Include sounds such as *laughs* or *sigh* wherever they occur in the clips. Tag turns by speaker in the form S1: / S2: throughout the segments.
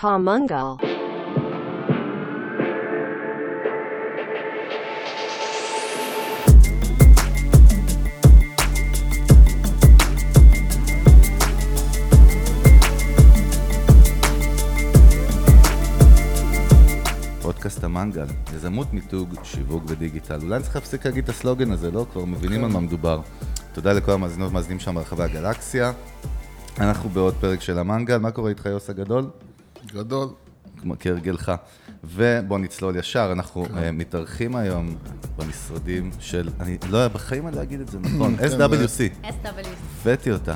S1: Pamungal.
S2: פודקאסט המנגל, יזמות מיתוג, שיווק ודיגיטל. אולי אני צריך להפסיק להגיד את הסלוגן הזה, לא? כבר מבינים על מה מדובר. תודה לכל המאזינות והמאזינים שם ברחבי הגלקסיה. אנחנו בעוד פרק של המנגל, מה קורה איתך יוס הגדול?
S3: גדול.
S2: כמו כהרגלך. ובואו נצלול ישר, אנחנו אה, מתארחים היום במשרדים של, אני לא יודע, בחיים אני לא אגיד את זה *clears throat* נכון, SWC,
S4: SW.
S2: הבאתי אותה.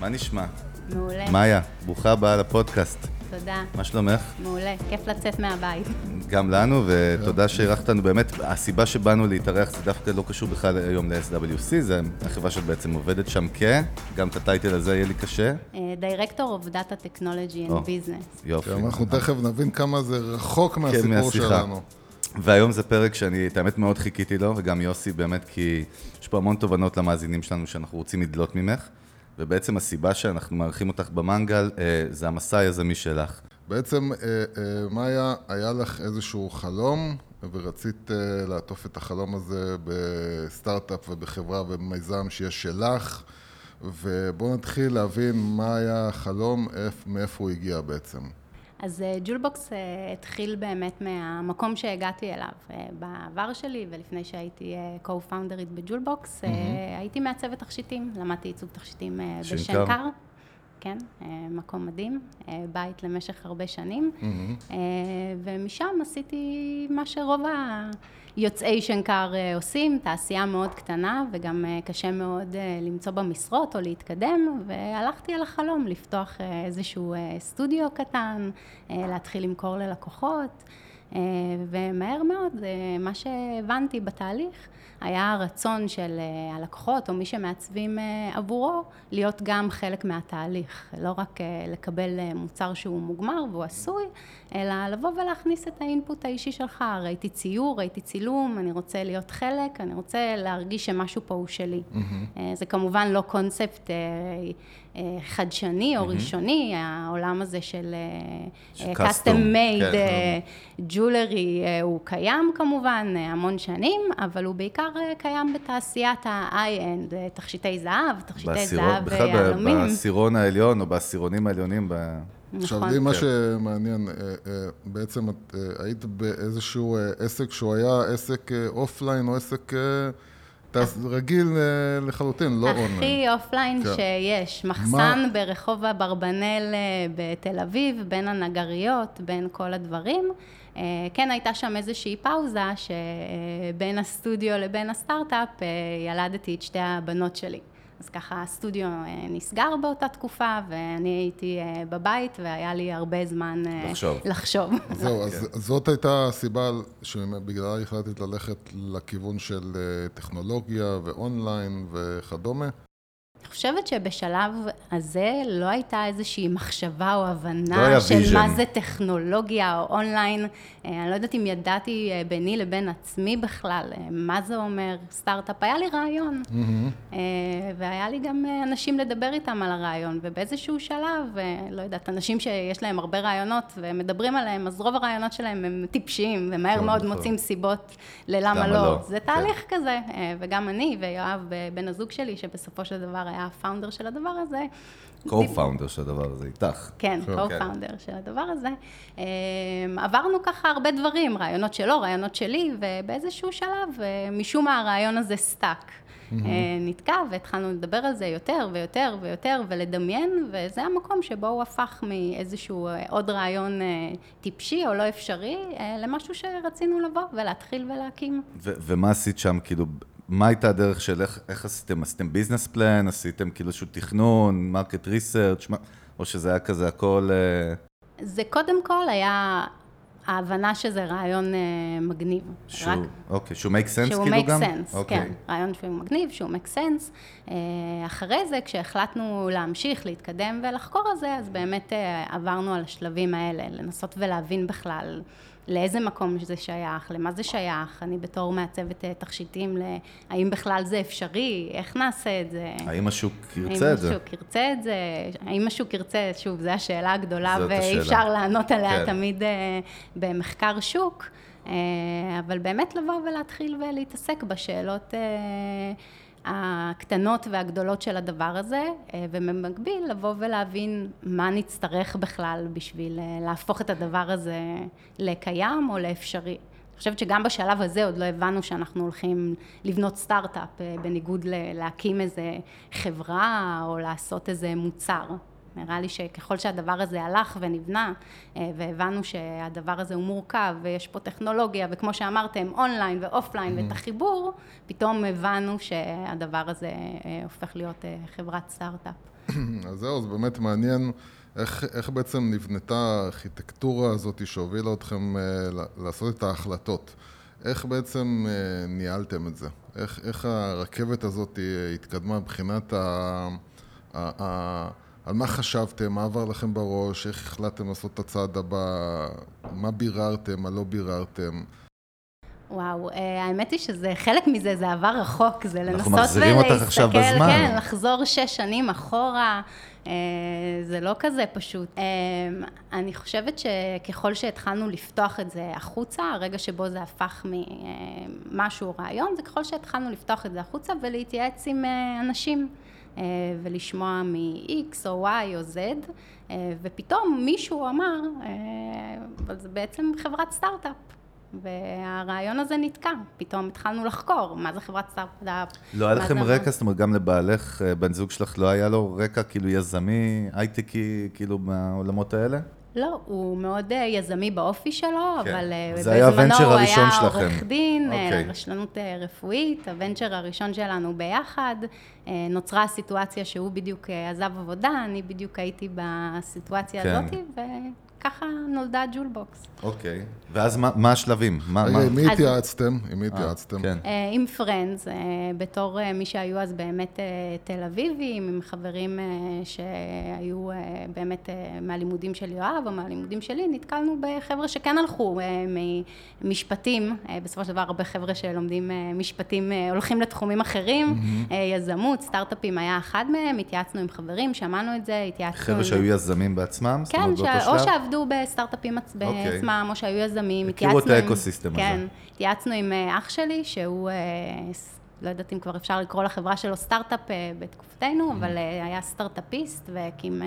S2: מה נשמע?
S4: מעולה.
S2: מאיה, ברוכה הבאה לפודקאסט.
S4: תודה.
S2: מה שלומך?
S4: מעולה. כיף לצאת מהבית.
S2: גם לנו, ותודה שאירחת אותנו. באמת, הסיבה שבאנו להתארח זה דווקא לא קשור בכלל היום ל-SWC, זה החברה שאת בעצם עובדת שם כ... גם את הטייטל הזה יהיה לי קשה.
S4: דירקטור of Data Technology and Business.
S2: יופי.
S3: גם אנחנו תכף נבין כמה זה רחוק מהסיפור
S2: כן, מהשיחה.
S3: שלנו.
S2: והיום זה פרק שאני, את האמת, מאוד חיכיתי לו, וגם יוסי, באמת, כי יש פה המון תובנות למאזינים שלנו שאנחנו רוצים לדלות ממך. ובעצם הסיבה שאנחנו מארחים אותך במנגל, אה, זה המסע היזמי שלך.
S3: בעצם, אה, אה, מאיה, היה לך איזשהו חלום, ורצית אה, לעטוף את החלום הזה בסטארט-אפ ובחברה ובמיזם שיש שלך, ובואו נתחיל להבין מה היה החלום, איפ- מאיפה הוא הגיע בעצם.
S4: אז אה, ג'ולבוקס אה, התחיל באמת מהמקום שהגעתי אליו אה, בעבר שלי, ולפני שהייתי co-founder ית בג'ולבוקס, אה, הייתי מעצבת תכשיטים, למדתי עיצוב תכשיטים אה,
S2: שנקר.
S4: בשנקר. כן, מקום מדהים, בית למשך הרבה שנים, אה, ומשם עשיתי מה שרוב היוצאי שנקר אה, עושים, תעשייה מאוד קטנה וגם אה, קשה מאוד אה, למצוא בה משרות או להתקדם, והלכתי על החלום לפתוח איזשהו סטודיו קטן, להתחיל למכור ללקוחות. אה, ומהר מאוד, אה, מה שהבנתי בתהליך היה הרצון של אה, הלקוחות או מי שמעצבים עבורו להיות גם חלק מהתהליך, לא רק לקבל מוצר שהוא מוגמר והוא עשוי, אלא לבוא ולהכניס את האינפוט האישי שלך, ראיתי ציור, ראיתי צילום, אני רוצה להיות חלק, אני רוצה להרגיש שמשהו פה הוא שלי. אה, זה כמובן לא קונספט חדשני או ראשוני, העולם הזה של
S2: של
S4: custom
S2: custom,
S4: made
S2: כן.
S4: ג'ולרי הוא קיים כמובן אה, המון שנים, אבל הוא בעיקר אה, קיים בתעשיית ה-high-end, אה, תכשיטי זהב, תכשיטי זהב ויהלומים.
S2: בעשירון העליון או בעשירונים העליונים. ב-
S3: עכשיו,
S4: נכון.
S3: לי מה
S2: כן.
S3: שמעניין, אה, אה, בעצם את אה, היית באיזשהו אה, עסק שהוא היה עסק אה, offline או עסק אה, רגיל אה, לחלוטין, לא אונליין.
S4: הכי offline
S3: כן.
S4: שיש, מחסן ברחוב אברבנאל אה, בתל אביב, בין הנגריות, בין כל הדברים. אה, כן הייתה שם איזושהי פאוזה שבין הסטודיו לבין הסטארט-אפ ילדתי את שתי הבנות שלי. אז ככה הסטודיו אה, נסגר באותה תקופה ואני הייתי אה, בבית והיה לי הרבה זמן אה,
S2: לחשוב.
S4: לחשוב. *laughs*
S3: זהו, אז זאת הייתה הסיבה שבגללה החלטת ללכת לכיוון של טכנולוגיה ואונליין וכדומה.
S4: אני חושבת שבשלב הזה לא הייתה איזושהי מחשבה או
S2: לא
S4: הבנה
S2: היה
S4: של
S2: vision.
S4: מה זה טכנולוגיה או אונליין. אה, אני לא יודעת אם ידעתי אה, ביני לבין עצמי בכלל אה, מה זה אומר סטארט-אפ. היה לי רעיון, אה, והיה לי גם אנשים לדבר איתם על הרעיון, ובאיזשהו שלב, לא יודעת, אנשים שיש להם הרבה רעיונות ומדברים עליהם, אז רוב הרעיונות שלהם הם טיפשיים, ומהר
S2: כן,
S4: מאוד
S2: נכון.
S4: מוצאים סיבות ללמה
S2: למה
S4: לא.
S2: לא,
S4: זה
S2: כן.
S4: תהליך כזה, אה, וגם אני ויואב, בן הזוג שלי, שבסופו של דבר היה ה founder של הדבר הזה.
S2: co-founder של הדבר הזה, איתך.
S4: כן,
S3: כן.
S4: co-founder של הדבר הזה. אה, עברנו ככה הרבה דברים, רעיונות שלו, רעיונות שלי, ובאיזשהו שלב, אה, משום מה הרעיון הזה stuck. אה, נתקע והתחלנו לדבר על זה יותר ויותר ויותר ולדמיין, וזה המקום שבו הוא הפך מאיזשהו אה, עוד רעיון טיפשי או לא אפשרי, למשהו שרצינו לבוא ולהתחיל ולהקים.
S2: ו- ומה עשית שם, כאילו, מה הייתה הדרך של איך, איך עשיתם? עשיתם business plan? עשיתם כאילו איזשהו תכנון, market research, או שזה היה כזה הכל... אה,
S4: זה קודם כל היה ההבנה שזה רעיון אה, מגניב.
S2: שהוא- אוקיי, שהוא make sense
S4: שהוא
S2: כאילו
S4: make
S2: גם?
S4: sense,
S2: אוקיי.
S4: כן, רעיון שהוא מגניב, שהוא make sense. אה, אחרי זה, כשהחלטנו להמשיך, להתקדם ולחקור על זה, אז באמת אה, עברנו על השלבים האלה, לנסות ולהבין בכלל לאיזה מקום זה שייך, למה זה שייך, אני בתור מעצבת אה, תכשיטים, ל- האם בכלל זה אפשרי, איך נעשה את זה.
S2: האם השוק
S4: האם
S2: ירצה את זה?
S4: השוק ירצה את זה, האם השוק ירצה, שוב, זו השאלה הגדולה, ואי. אפשר לענות עליה
S2: כן.
S4: תמיד אה, במחקר שוק, אה, אבל באמת לבוא ולהתחיל ולהתעסק בשאלות אה, הקטנות והגדולות של הדבר הזה, אה, ובמקביל לבוא ולהבין מה נצטרך בכלל בשביל אה, להפוך את הדבר הזה לקיים או לאפשרי. אני חושבת שגם בשלב הזה עוד לא הבנו שאנחנו הולכים לבנות סטארט-אפ, אה, בניגוד להקים איזה חברה או לעשות איזה מוצר. נראה לי שככל שהדבר הזה הלך ונבנה, אה, והבנו שהדבר הזה הוא מורכב, ויש פה טכנולוגיה, וכמו שאמרתם, אונליין ואופליין, ואת החיבור, פתאום הבנו שהדבר הזה אה, הופך להיות אה, חברת סטארט-אפ. *clears throat*
S3: אז זהו, אז באמת מעניין איך, איך בעצם נבנתה הארכיטקטורה הזאת שהובילה אתכם אה, לעשות את ההחלטות. איך בעצם אה, ניהלתם את זה? איך, איך הרכבת הזאת התקדמה מבחינת ה... ה, ה על מה חשבתם, מה עבר לכם בראש, איך החלטתם לעשות את הצעד הבא, מה ביררתם, מה לא ביררתם.
S4: וואו, אה, האמת היא שזה, חלק מזה זה עבר רחוק, זה לנסות
S2: אנחנו מחזירים אותך עכשיו בזמן.
S4: כן, לחזור שש שנים אחורה, אה, זה לא כזה פשוט. אה, אני חושבת שככל שהתחלנו לפתוח את זה החוצה, הרגע שבו זה הפך ממשהו רעיון, זה ככל שהתחלנו לפתוח את זה החוצה ולהתייעץ עם אנשים. אה, ולשמוע מ-X או Y או Z, אה, ופתאום מישהו אמר, אה, אבל זה בעצם חברת סטארט-אפ. והרעיון הזה נתקע, פתאום התחלנו לחקור, מה זה חברת סטארט-אפ.
S2: לא היה לכם רקע, זאת אומרת, גם לבעלך, בן זוג שלך, לא היה לו רקע כאילו יזמי, הייטקי, כאילו מהעולמות האלה?
S4: לא, הוא מאוד אה, יזמי באופי שלו,
S2: כן.
S4: אבל אה,
S2: ה venture
S4: הוא היה. עורך דין, אה,
S2: אוקיי.
S4: רשלנות רפואית, ה venture הראשון שלנו ביחד. נוצרה הסיטואציה שהוא בדיוק עזב עבודה, אני בדיוק הייתי בסיטואציה
S2: כן.
S4: הזאת, וככה נולדה ג'ולבוקס.
S2: אוקיי. ואז מה מה השלבים? מה-
S3: רגע,
S2: מה-
S3: עם מי התייעצתם? עם מי התייעצתם?
S2: כן.
S4: אה, עם friends, אה, בתור אה, מי שהיו אז באמת אה, תל אביבים, עם חברים אה, שהיו אה, באמת אה, מהלימודים של יואב או מהלימודים שלי, נתקלנו בחבר'ה שכן הלכו אה, ממשפטים, אה, בסופו של דבר הרבה חבר'ה שלומדים אה, משפטים אה, הולכים לתחומים אחרים, אה, יזמות, סטארט-אפים היה אחד מהם, התייעצנו עם חברים, שמענו את זה, התייעצנו
S2: חבר'ה. שהיו יזמים בעצמם?
S4: כן, ש... או
S2: שלב?
S4: שעבדו בסטארט-אפים עצ... בעצמם, או שהיו יזמים,
S2: הכירו את
S4: התייעצנו עם-
S2: האקוסיסטם הזה.
S4: כן, התייעצנו עם אה, אח שלי, שהוא, אה, לא יודעת אם כבר אפשר לקרוא לחברה שלו סטארט-אפ אה,
S2: Mm.
S4: בתקופתנו, אבל אה, היה סטארט-אפיסט והקים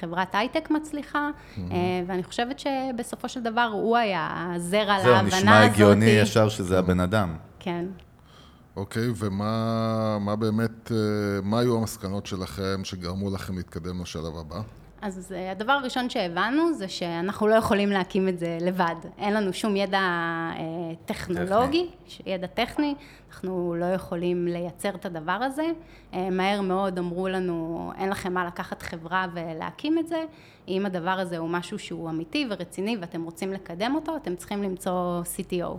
S4: חברת הייטק מצליחה,
S2: Mm-hmm.
S4: ואני חושבת שבסופו של דבר הוא היה הזרע
S2: זהו,
S4: להבנה הזאת.
S2: נשמע הגיוני ישר שזה הבן אדם.
S4: כן.
S3: אוקיי, ומה מה באמת, מה היו המסקנות שלכם שגרמו לכם להתקדם לשלב הבא?
S4: אז אה, הדבר הראשון שהבנו זה שאנחנו לא יכולים להקים את זה לבד. אין לנו שום ידע אה, טכנולוגי, טכני. ידע טכני, אנחנו לא יכולים לייצר את הדבר הזה. אה, מהר מאוד אמרו לנו, אין לכם מה לקחת חברה ולהקים את זה. אם הדבר הזה הוא משהו שהוא אמיתי ורציני ואתם רוצים לקדם אותו, אתם צריכים למצוא CTO.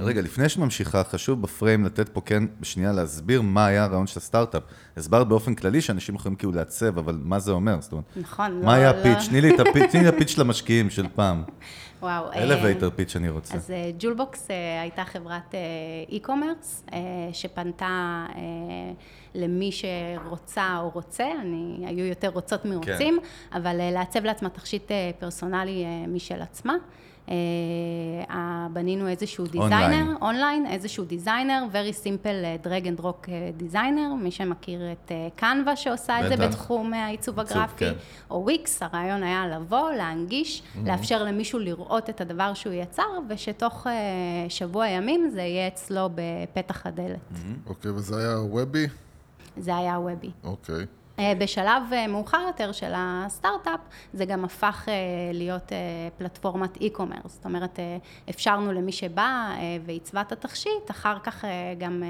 S2: רגע, לפני שממשיכה, חשוב ב frame לתת פה כן, בשנייה להסביר מה היה הרעיון של הסטארט-אפ. הסברת באופן כללי שאנשים יכולים כאילו לעצב, אבל מה זה אומר? זאת אומרת,
S4: נכון,
S2: מה היה
S4: לא-
S2: ה pitch? תני לי את ה pitch, של המשקיעים של פעם. *laughs*
S4: וואו. אה,
S2: elevator pitch אני רוצה.
S4: אז אה, ג'ולבוקס אה, הייתה חברת אה, e-commerce אה, שפנתה אה, למי שרוצה או רוצה, אני, היו יותר רוצות מרוצים, אבל אה, לעצב לעצמה תכשיט אה, פרסונלי אה, משל עצמה. אה, אה, בנינו איזשהו designer, אונליין, איזשהו designer, very simple אה, drag and drop אה, designer, מי שמכיר את אה, קנווה שעושה את זה
S2: בטח.
S4: בתחום אה, העיצוב
S2: עיצוב,
S4: הגרפי,
S2: כן.
S4: או וויקס, הרעיון היה לבוא, להנגיש, לאפשר למישהו לראות את הדבר שהוא יצר, ושתוך אה, שבוע ימים זה יהיה אצלו בפתח הדלת.
S3: אוקיי, וזה היה וובי?
S4: זה היה וובי.
S3: אוקיי.
S4: אה, בשלב אה, מאוחר יותר של הסטארט-אפ, זה גם הפך אה, להיות פלטפורמת e-commerce. זאת אומרת, אפשרנו למי שבא ועיצבה את התכשיט, אחר כך גם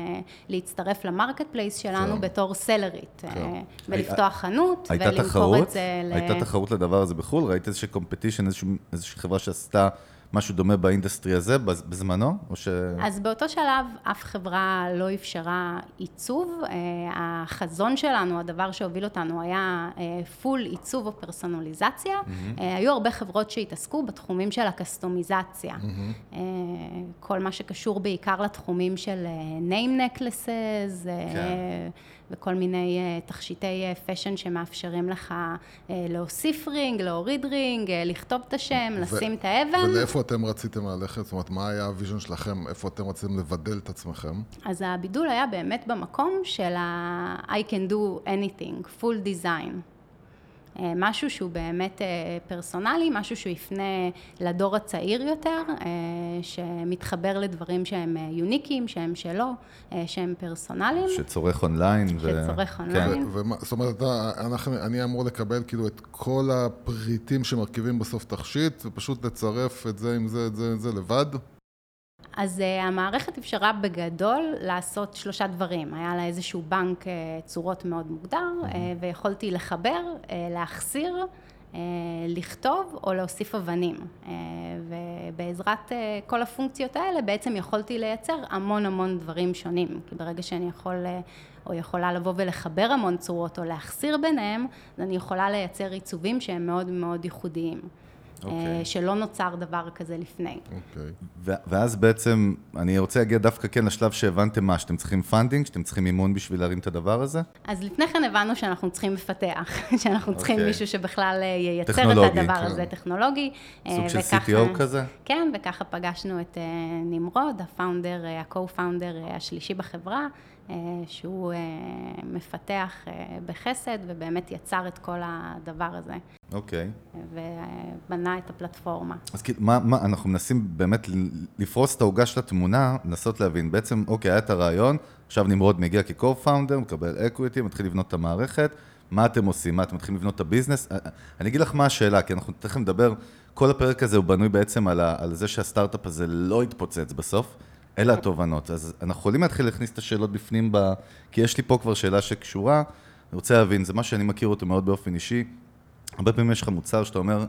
S4: להצטרף ל marketplace שלנו
S3: כן.
S4: בתור סלרית,
S3: כן.
S4: ולפתוח חנות,
S2: הייתה
S4: ולמכור
S2: תחרות?
S4: את זה ל...
S2: הייתה תחרות לדבר הזה בחו"ל? ראית איזושהי competition, איזושהי חברה שעשתה משהו דומה ב industry הזה בזמנו, או ש...
S4: אז באותו שלב אף חברה לא אפשרה עיצוב. אה, החזון שלנו, הדבר שהוביל אותנו היה full עיצוב או פרסונליזציה. Mm-hmm. היו הרבה חברות שהתעסקו בתחומים של הקסטומיזציה. Mm-hmm. כל מה שקשור בעיקר לתחומים של name necklaces, כן. וכל מיני תכשיטי fashion שמאפשרים לך להוסיף ring, להוריד ring, לכתוב את השם, ו- לשים את האבן.
S3: ולאיפה אתם רציתם ללכת? זאת אומרת, מה היה ה vision שלכם? איפה אתם רציתם לבדל את עצמכם?
S4: אז הבידול היה באמת במקום של ה- I can do anything, full design. אה, משהו שהוא באמת אה, פרסונלי, משהו שהוא יפנה לדור הצעיר יותר, אה, שמתחבר לדברים שהם יוניקים, שהם שלו, שהם פרסונליים.
S2: שצורך אונליין.
S4: שצורך כן. אונליין.
S3: זאת אומרת, אני אמור לקבל כאילו את כל הפריטים שמרכיבים בסוף תכשיט, ופשוט לצרף את זה עם זה, את זה, את זה לבד?
S4: אז uh, המערכת אפשרה בגדול לעשות שלושה דברים. היה לה איזשהו בנק uh, צורות מאוד מוגדר, uh, ויכולתי לחבר, uh, להחסיר, uh, לכתוב או להוסיף אבנים. Uh, ובעזרת uh, כל הפונקציות האלה בעצם יכולתי לייצר המון המון דברים שונים. כי ברגע שאני יכול uh, או יכולה לבוא ולחבר המון צורות או להחסיר ביניהם, אז אני יכולה לייצר עיצובים שהם מאוד מאוד ייחודיים. Okay. אוקיי. שלא נוצר דבר כזה לפני.
S3: אוקיי.
S2: Okay. ואז בעצם, אני רוצה להגיע דווקא כן לשלב שהבנתם מה, שאתם צריכים funding, שאתם צריכים מימון בשביל להרים את הדבר הזה?
S4: אז לפני כן הבנו שאנחנו צריכים לפתח, *laughs* שאנחנו צריכים okay. אוקיי. מישהו שבכלל אה, ייצר טכנולוגי, את הדבר כן. הזה, טכנולוגי.
S2: אה, סוג של וככה, CTO כזה?
S4: כן, וככה פגשנו את אה, נמרוד, ה founder, ה-co-founder השלישי בחברה. שהוא מפתח בחסד ובאמת יצר את כל הדבר הזה.
S2: אוקיי.
S4: Okay. ובנה את הפלטפורמה.
S2: אז כאילו, מה, מה, אנחנו מנסים באמת לפרוס את העוגה של התמונה, לנסות להבין, בעצם, אוקיי, היה את הרעיון, עכשיו נמרוד מגיע כ-co-founder, מקבל equity, מתחיל לבנות את המערכת, מה אתם עושים? מה, אתם מתחילים לבנות את ה business? אני אגיד לך מה השאלה, כי אנחנו תכף נדבר, כל הפרק הזה הוא בנוי בעצם על, ה, על זה שהסטארט-אפ הזה לא יתפוצץ בסוף. אלה התובנות. אז אנחנו יכולים להתחיל להכניס את השאלות בפנים, ב... כי יש לי פה כבר שאלה שקשורה. אני רוצה להבין, זה מה שאני מכיר אותו מאוד באופן אישי. הרבה פעמים יש לך מוצר שאתה אומר,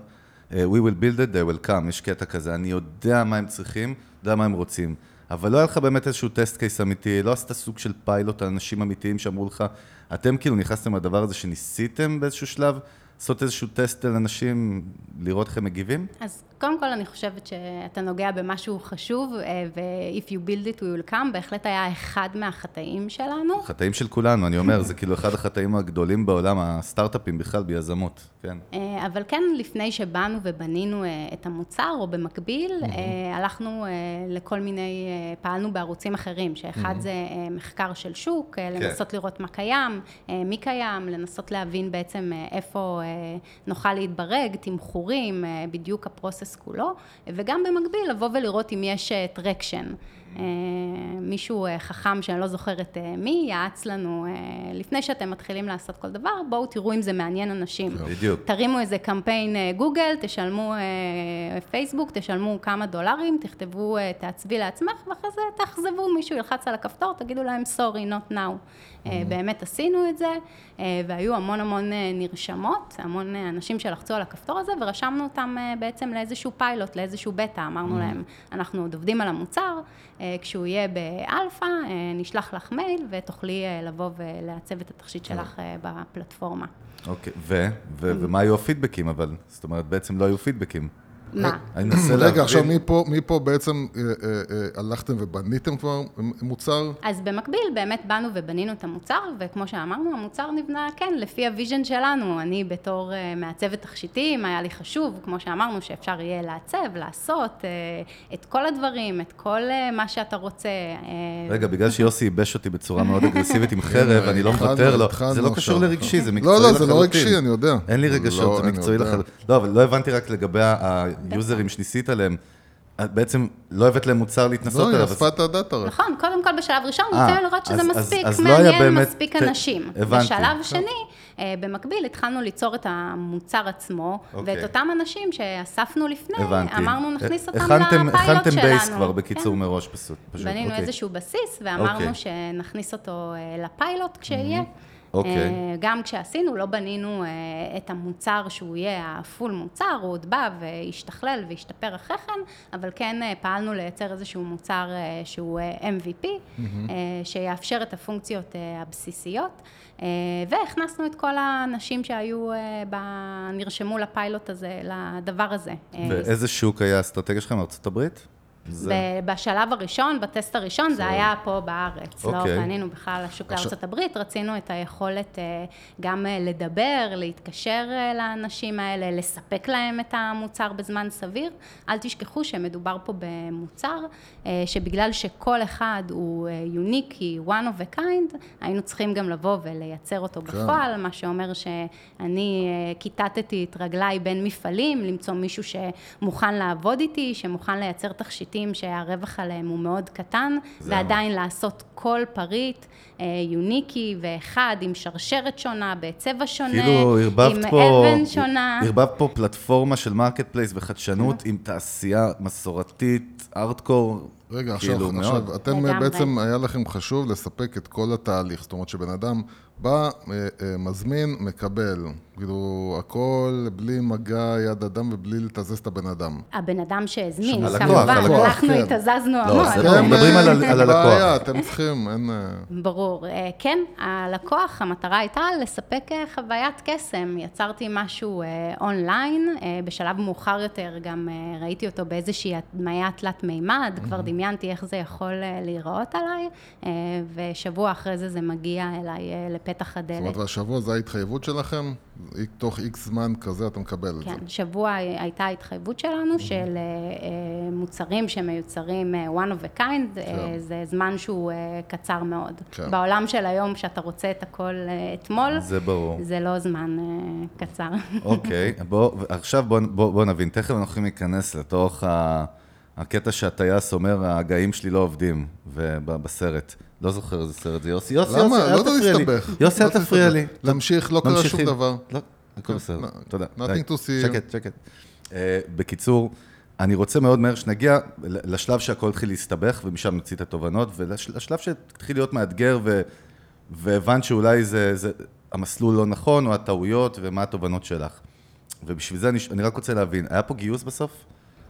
S2: אה, We will build it, they will come, יש קטע כזה, אני יודע מה הם צריכים, יודע מה הם רוצים. אבל לא היה לך באמת איזשהו test case אמיתי, לא עשית סוג של פיילוט על אנשים אמיתיים שאמרו לך, אתם כאילו נכנסתם לדבר הזה שניסיתם באיזשהו שלב, לעשות איזשהו טסט על אנשים, לראות איך הם מגיבים?
S4: אז קודם כל אני חושבת שאתה נוגע במשהו חשוב, אה, ו-if you build it we will come, בהחלט היה אחד מהחטאים שלנו.
S2: חטאים של כולנו, אני אומר, זה כאילו אחד החטאים הגדולים בעולם, הסטארט-אפים בכלל ביזמות, כן.
S4: אה, אבל כן, לפני שבאנו ובנינו אה, את המוצר, או במקביל, הלכנו לכל מיני, פעלנו בערוצים אחרים, שאחד זה מחקר של שוק, כן. לנסות לראות מה קיים, מי קיים, לנסות להבין בעצם איפה נוכל להתברג, תמחורים, בדיוק ה process כולו, וגם במקביל לבוא ולראות אם יש traction. אה, מישהו אה, חכם שאני לא זוכרת אה, מי, יעץ לנו, לפני שאתם מתחילים לעשות כל דבר, בואו תראו אם זה מעניין אנשים.
S2: בדיוק.
S4: תרימו איזה קמפיין גוגל, תשלמו פייסבוק, תשלמו כמה דולרים, תכתבו, תעצבי לעצמך, ואחרי זה תאכזבו, מישהו ילחץ על הכפתור, תגידו להם sorry, not now. Mm-hmm. באמת עשינו את זה, והיו המון המון נרשמות, המון אנשים שלחצו על הכפתור הזה, ורשמנו אותם בעצם לאיזשהו פיילוט, לאיזשהו בטא, אמרנו mm-hmm. להם, אנחנו עוד עובדים על המוצר, כשהוא יהיה באלפא, אה, נשלח לך מייל ותוכלי אה, לבוא ולעצב את התכשיט שלך בפלטפורמה.
S2: אוקיי, ו? ומה היו ה feedbackים אבל? זאת אומרת, בעצם לא היו feedbackים.
S4: מה?
S2: אני מנסה להבין.
S3: רגע, עכשיו מפה, מפה בעצם אה, אה, אה, הלכתם ובניתם כבר מוצר?
S4: אז במקביל באמת באנו ובנינו את המוצר, וכמו שאמרנו, המוצר נבנה, כן, לפי ה vision שלנו. אני בתור מעצבת תכשיטים, היה לי חשוב, כמו שאמרנו, שאפשר יהיה לעצב, לעשות את כל הדברים, את כל מה שאתה רוצה.
S2: רגע, בגלל שיוסי ייבש אותי בצורה מאוד *laughs* אגרסיבית עם חרב, אני לא מוותר לו. זה לא קשור לרגשי, זה מקצועי לחלוטין.
S3: לא, לא, זה לא רגשי, אני יודע.
S2: אין לי רגשות, זה מקצועי לחלוטין. לא, אבל לא הבנתי רק לגבי users שניסית עליהם, בעצם לא הבאת להם מוצר להתנסות
S3: עליו. לא, היא אספה את ה data רק.
S4: נכון, קודם כל בשלב ראשון ניתן לראות שזה מספיק לא מעניין, מספיק אנשים. הבנתי. בשלב שני, אה, במקביל התחלנו ליצור את המוצר עצמו, אוקיי. ואת אותם אנשים שאספנו לפני, אמרנו נכניס אותם לפיילוט שלנו.
S2: הכנתם base כבר בקיצור כן. מראש פשוט.
S4: בנינו אוקיי. איזשהו בסיס, ואמרנו אוקיי. שנכניס אותו אה, לפיילוט כשיהיה.
S2: אוקיי.
S4: אה, גם כשעשינו, לא בנינו אה, את המוצר שהוא יהיה הפול מוצר, הוא עוד בא והשתכלל והשתפר אחרי כן, אבל כן אה, פעלנו לייצר איזשהו מוצר שהוא MVP, אה, שיאפשר את הפונקציות הבסיסיות, והכנסנו את כל האנשים שהיו, ב... נרשמו לפיילוט הזה, לדבר הזה.
S2: ואיזה שוק היה האסטרטגיה שלכם, ארצות הברית? זה-
S4: בשלב הראשון, בטסט הראשון, זה היה פה בארץ. לא
S2: אוקיי.
S4: פנינו בכלל לשוק
S3: עכשיו-
S4: לארצות הברית, רצינו את היכולת אה, גם אה, לדבר, להתקשר אה, לאנשים האלה, לספק להם את המוצר בזמן סביר. אל תשכחו שמדובר פה במוצר, שבגלל שכל אחד הוא יוניקי, one of a kind, היינו צריכים גם לבוא ולייצר אותו בפועל, מה שאומר שאני כיתתתי את רגליי בין מפעלים, למצוא מישהו שמוכן לעבוד איתי, שמוכן לייצר תכשיטים שהרווח עליהם הוא מאוד קטן, ועדיין לעשות כל פריט אה, unique-י ואחד עם שרשרת שונה, בצבע שונה,
S2: כאילו
S4: עם
S2: פה,
S4: אבן שונה.
S2: ערבבת פה פלטפורמה של marketplace וחדשנות עם תעשייה מסורתית, ארדקור,
S3: רגע,
S2: כאילו
S3: עכשיו,
S2: מאוד.
S3: עכשיו, אתם
S4: לגמרי.
S3: בעצם, היה לכם חשוב לספק את כל התהליך. זאת אומרת שבן אדם בא, אה, אה, מזמין, מקבל. כאילו, הכל בלי מגע יד אדם ובלי לתזז את הבן אדם.
S4: הבן אדם שהזמין, כמובן, אנחנו
S3: כן.
S4: התזזנו
S2: לא,
S4: המון.
S2: זה ברור, מדברים על הלקוח.
S3: בעיה, אתם צריכים, אין... אה,
S4: ברור. כן, הלקוח, המטרה הייתה לספק חוויית קסם. יצרתי משהו אונליין, בשלב מאוחר יותר גם ראיתי אותו באיזושהי הדמיה תלת מימד, כבר דמיינתי איך זה יכול להיראות עליי, ושבוע אחרי זה זה מגיע אליי אה, לפתח
S3: זאת
S4: הדלת.
S3: אומרת, והשבוע זו ההתחייבות שלכם? תוך איקס זמן כזה אתה מקבל את זה.
S4: כן, שבוע הייתה התחייבות שלנו של אה, אה, מוצרים שמיוצרים אה, one of a kind,
S3: כן.
S4: זה זמן שהוא קצר מאוד.
S3: כן.
S4: בעולם של היום, שאתה רוצה את הכל אתמול,
S2: זה ברור.
S4: זה לא זמן קצר. *laughs*
S2: אוקיי, בוא, עכשיו בוא, בוא, בוא נבין, תכף אנחנו יכולים להיכנס לתוך ה, הקטע שהטייס אומר, הגאים שלי לא עובדים, ובסרט. לא זוכר איזה סרט זה, יוסי, יוסי,
S3: למה?
S2: יוסי,
S3: לא
S2: אל תפריע לי. יוסי,
S3: לא
S2: אל תפריע
S3: תסתבך.
S2: לי.
S3: להמשיך, לא קרה שום. דבר.
S2: לא, הכל בסדר,
S3: no-
S2: תודה.
S3: nothing to see.
S2: שקט, שקט. אה, בקיצור, אני רוצה מאוד מהר שנגיע לשלב שהכל התחיל להסתבך, ומשם נוציא את התובנות, ולשלב שהתחיל להיות מאתגר, והבנת שאולי זה, זה המסלול לא נכון, או הטעויות, ומה התובנות שלך. ובשביל זה אני, אני רק רוצה להבין, היה פה גיוס בסוף?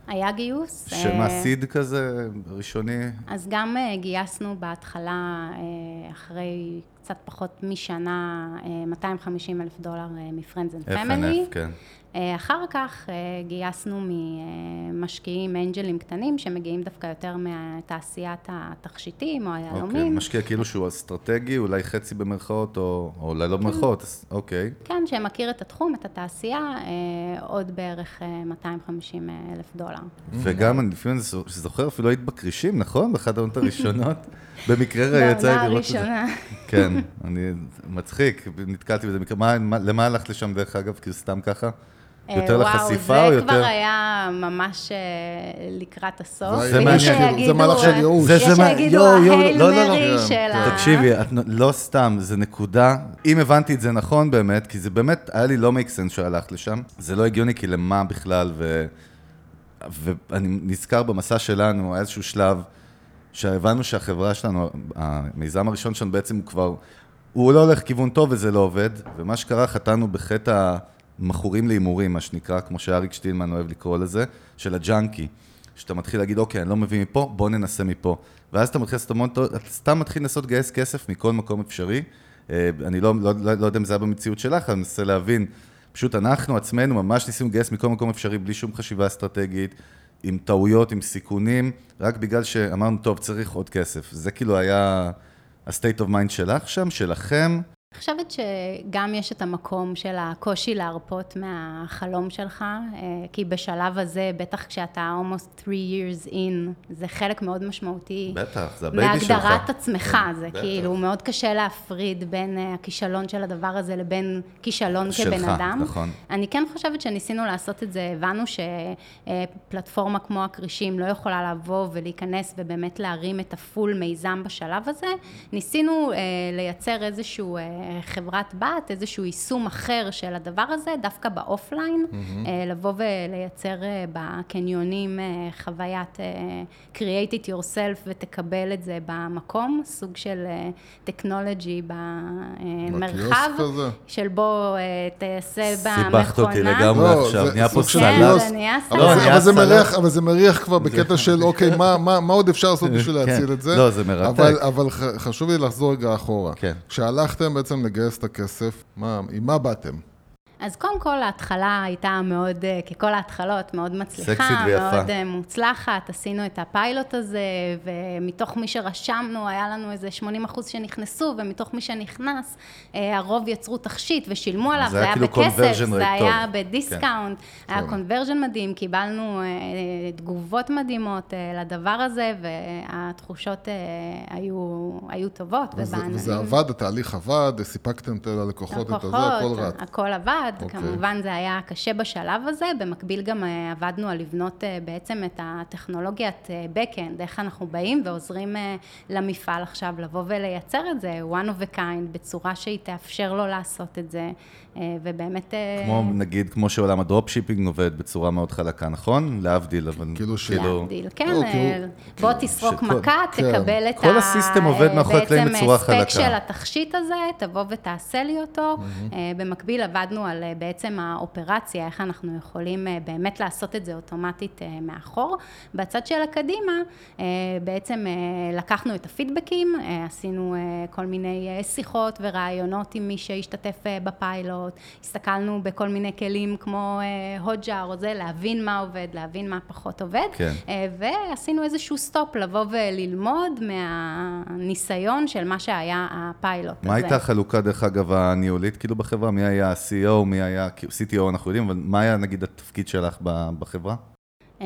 S4: היה גיוס.
S2: שמה
S4: אה,
S2: סיד כזה, ראשוני?
S4: אז גם אה, גייסנו בהתחלה, אה, אחרי קצת פחות משנה, אה, 250 אלף דולר אה, מ-Friends and Family.
S2: FNF, כן.
S4: אה, אחר כך אה, גייסנו ממשקיעים אנג'לים קטנים, שמגיעים דווקא יותר מתעשיית התכשיטים או
S2: אוקיי,
S4: היהלומים.
S2: משקיע כאילו שהוא אסטרטגי, אולי חצי במרכאות, או, או אולי לא במרכאות, אז אוקיי.
S4: כן, שמכיר את התחום, את התעשייה, אה, עוד בערך אה, 250 אלף דולר.
S2: וגם, אני לפעמים זוכר, אפילו היית בכרישים, נכון? באחת העונות *laughs* הראשונות? במקרה יצא
S4: בעונה
S2: לי לראות את זה.
S4: הראשונה.
S2: כן, אני, מצחיק, נתקלתי בזה מקרה. מה- מה- למה הלכת לשם דרך אגב? כאילו סתם ככה? יותר
S4: אה,
S2: לחשיפה
S4: וואו,
S2: או
S4: זה
S2: יותר?
S4: כבר היה ממש אה, לקראת הסוף.
S3: זה
S2: מעניין.
S4: שיגידו,
S3: זה מהלך של ייאוש.
S2: זה-
S4: יש
S2: זה מה-
S4: שיגידו, ההייל
S2: לא, לא, לא.
S4: מרי
S3: כן,
S4: של. ה...
S2: תקשיבי, את, לא סתם, זה נקודה, אם הבנתי את זה נכון באמת, כי זה באמת, היה לי לא make sense שהלכת לשם, זה לא הגיוני, כי למה בכלל, ו... ואני נזכר במסע שלנו, היה איזשהו שלב, שהבנו שהחברה שלנו, המיזם הראשון שלנו בעצם הוא כבר, הוא לא הולך כיוון טוב וזה לא עובד, ומה שקרה, חטאנו בחטא המכורים להימורים, מה שנקרא, כמו שאריק שטילמן אוהב לקרוא לזה, של הג'אנקי. שאתה מתחיל להגיד, אוקיי, אני לא מביא מפה, בוא ננסה מפה. ואז אתה מתחיל לעשות אתה סתם מתחיל לנסות לגייס כסף מכל מקום אפשרי. אה, אני לא, לא, לא, לא יודע אם זה היה במציאות שלך, אני מנסה להבין. פשוט אנחנו עצמנו ממש ניסינו לגייס מכל מקום אפשרי, בלי שום חשיבה אסטרטגית, עם טעויות, עם סיכונים, רק בגלל שאמרנו, טוב, צריך עוד כסף. זה כאילו היה ה-state of mind שלך שם, שלכם.
S4: אני חושבת שגם יש את המקום של הקושי להרפות מהחלום שלך, אה, כי בשלב הזה, בטח כשאתה almost three years in, זה חלק מאוד משמעותי.
S2: בטח, זה ה baby שלך.
S4: מהגדרת עצמך, זה
S2: בטח.
S4: כאילו מאוד קשה להפריד בין אה, הכישלון של הדבר הזה לבין כישלון
S2: שלך,
S4: כבן אדם.
S2: נכון.
S4: אני כן חושבת שניסינו לעשות את זה, הבנו שפלטפורמה כמו הכרישים לא יכולה לבוא ולהיכנס ובאמת להרים את ה full מיזם בשלב הזה. ניסינו אה, לייצר איזשהו אה, חברת בת, איזשהו יישום אחר של הדבר הזה, דווקא באופליין, mm-hmm. לבוא ולייצר בקניונים חוויית create it yourself ותקבל את זה במקום, סוג של טכנולוגי במרחב, של בוא תעשה במכונה.
S2: סיבכת אותי לגמרי
S3: לא,
S2: עכשיו, נהיה פה סלט.
S3: אבל
S2: לא,
S3: זה-
S2: נהיה
S3: אבל זה
S2: סלט.
S3: מריח, אבל זה מריח כבר בקטע של, *laughs* אוקיי, מה- מה מה עוד אפשר לעשות בשביל
S2: כן.
S3: להציל את זה?
S2: לא, זה מרתק.
S3: אבל- חשוב לי לחזור רגע אחורה.
S2: כן.
S3: כשהלכתם בעצם לגייס את הכסף, מה- עם מה באתם?
S4: אז קודם כל ההתחלה הייתה מאוד, אה, ככל ההתחלות, מאוד מצליחה,
S2: סקסית ויפה.
S4: מאוד אה, מוצלחת, עשינו את הפיילוט הזה, ומתוך מי שרשמנו, היה לנו איזה 80 אחוז שנכנסו, ומתוך מי שנכנס, אה, הרוב יצרו תכשיט ושילמו עליו,
S2: זה היה
S4: היה
S2: כאילו
S4: בכסף, זה
S2: rate
S4: היה
S2: טוב.
S4: ב discount, היה
S3: טוב.
S4: conversion מדהים, קיבלנו תגובות מדהימות לדבר הזה, והתחושות היו, היו טובות.
S3: וזה
S4: ובעננים-
S3: וזה עבד, התהליך עבד, סיפקתם את ללקוחות את הזה, הכל רץ.
S4: הכל עבד,
S3: אוקיי.
S4: כמובן זה היה קשה בשלב הזה, במקביל גם אה, עבדנו על לבנות אה, בעצם את הטכנולוגיית אה, backend, איך אנחנו באים ועוזרים למפעל עכשיו לבוא ולייצר את זה, one of a kind, בצורה שהיא תאפשר לו לעשות את זה, ובאמת... אה,
S2: כמו נגיד, כמו שעולם ה dropshipping עובד בצורה מאוד חלקה, נכון? להבדיל, אבל
S3: כאילו ש-
S4: להבדיל, כן,
S3: לא,
S4: אה,
S3: כאילו-
S4: בוא תסרוק מכה,
S3: כן.
S4: תקבל את
S2: כל ה system עובד מאחורי הקלעים בצורה
S4: בעצם
S2: חלקה.
S4: הספק של התכשיט הזה, תבוא ותעשה לי אותו. אה, במקביל עבדנו על אה, בעצם האופרציה, איך אנחנו יכולים אה, באמת לעשות את זה אוטומטית אה, מאחור. בצד של הקדימה, אה, בעצם אה, לקחנו את ה feedbackים, אה, עשינו אה, כל מיני אה, שיחות ורעיונות עם מי שהשתתף אה, בפיילוט, הסתכלנו בכל מיני כלים כמו אה, Hotjar או זה, להבין מה עובד, להבין מה פחות עובד.
S2: כן.
S4: אה, ועשינו איזשהו stop לבוא וללמוד מהניסיון של מה שהיה הפיילוט הזה.
S2: מה הייתה החלוקה, דרך אגב, הניהולית כאילו בחברה? מי היה ה-CEO, מי היה, CTO אנחנו יודעים, אבל מה היה נגיד התפקיד שלך בחברה?
S4: אמ,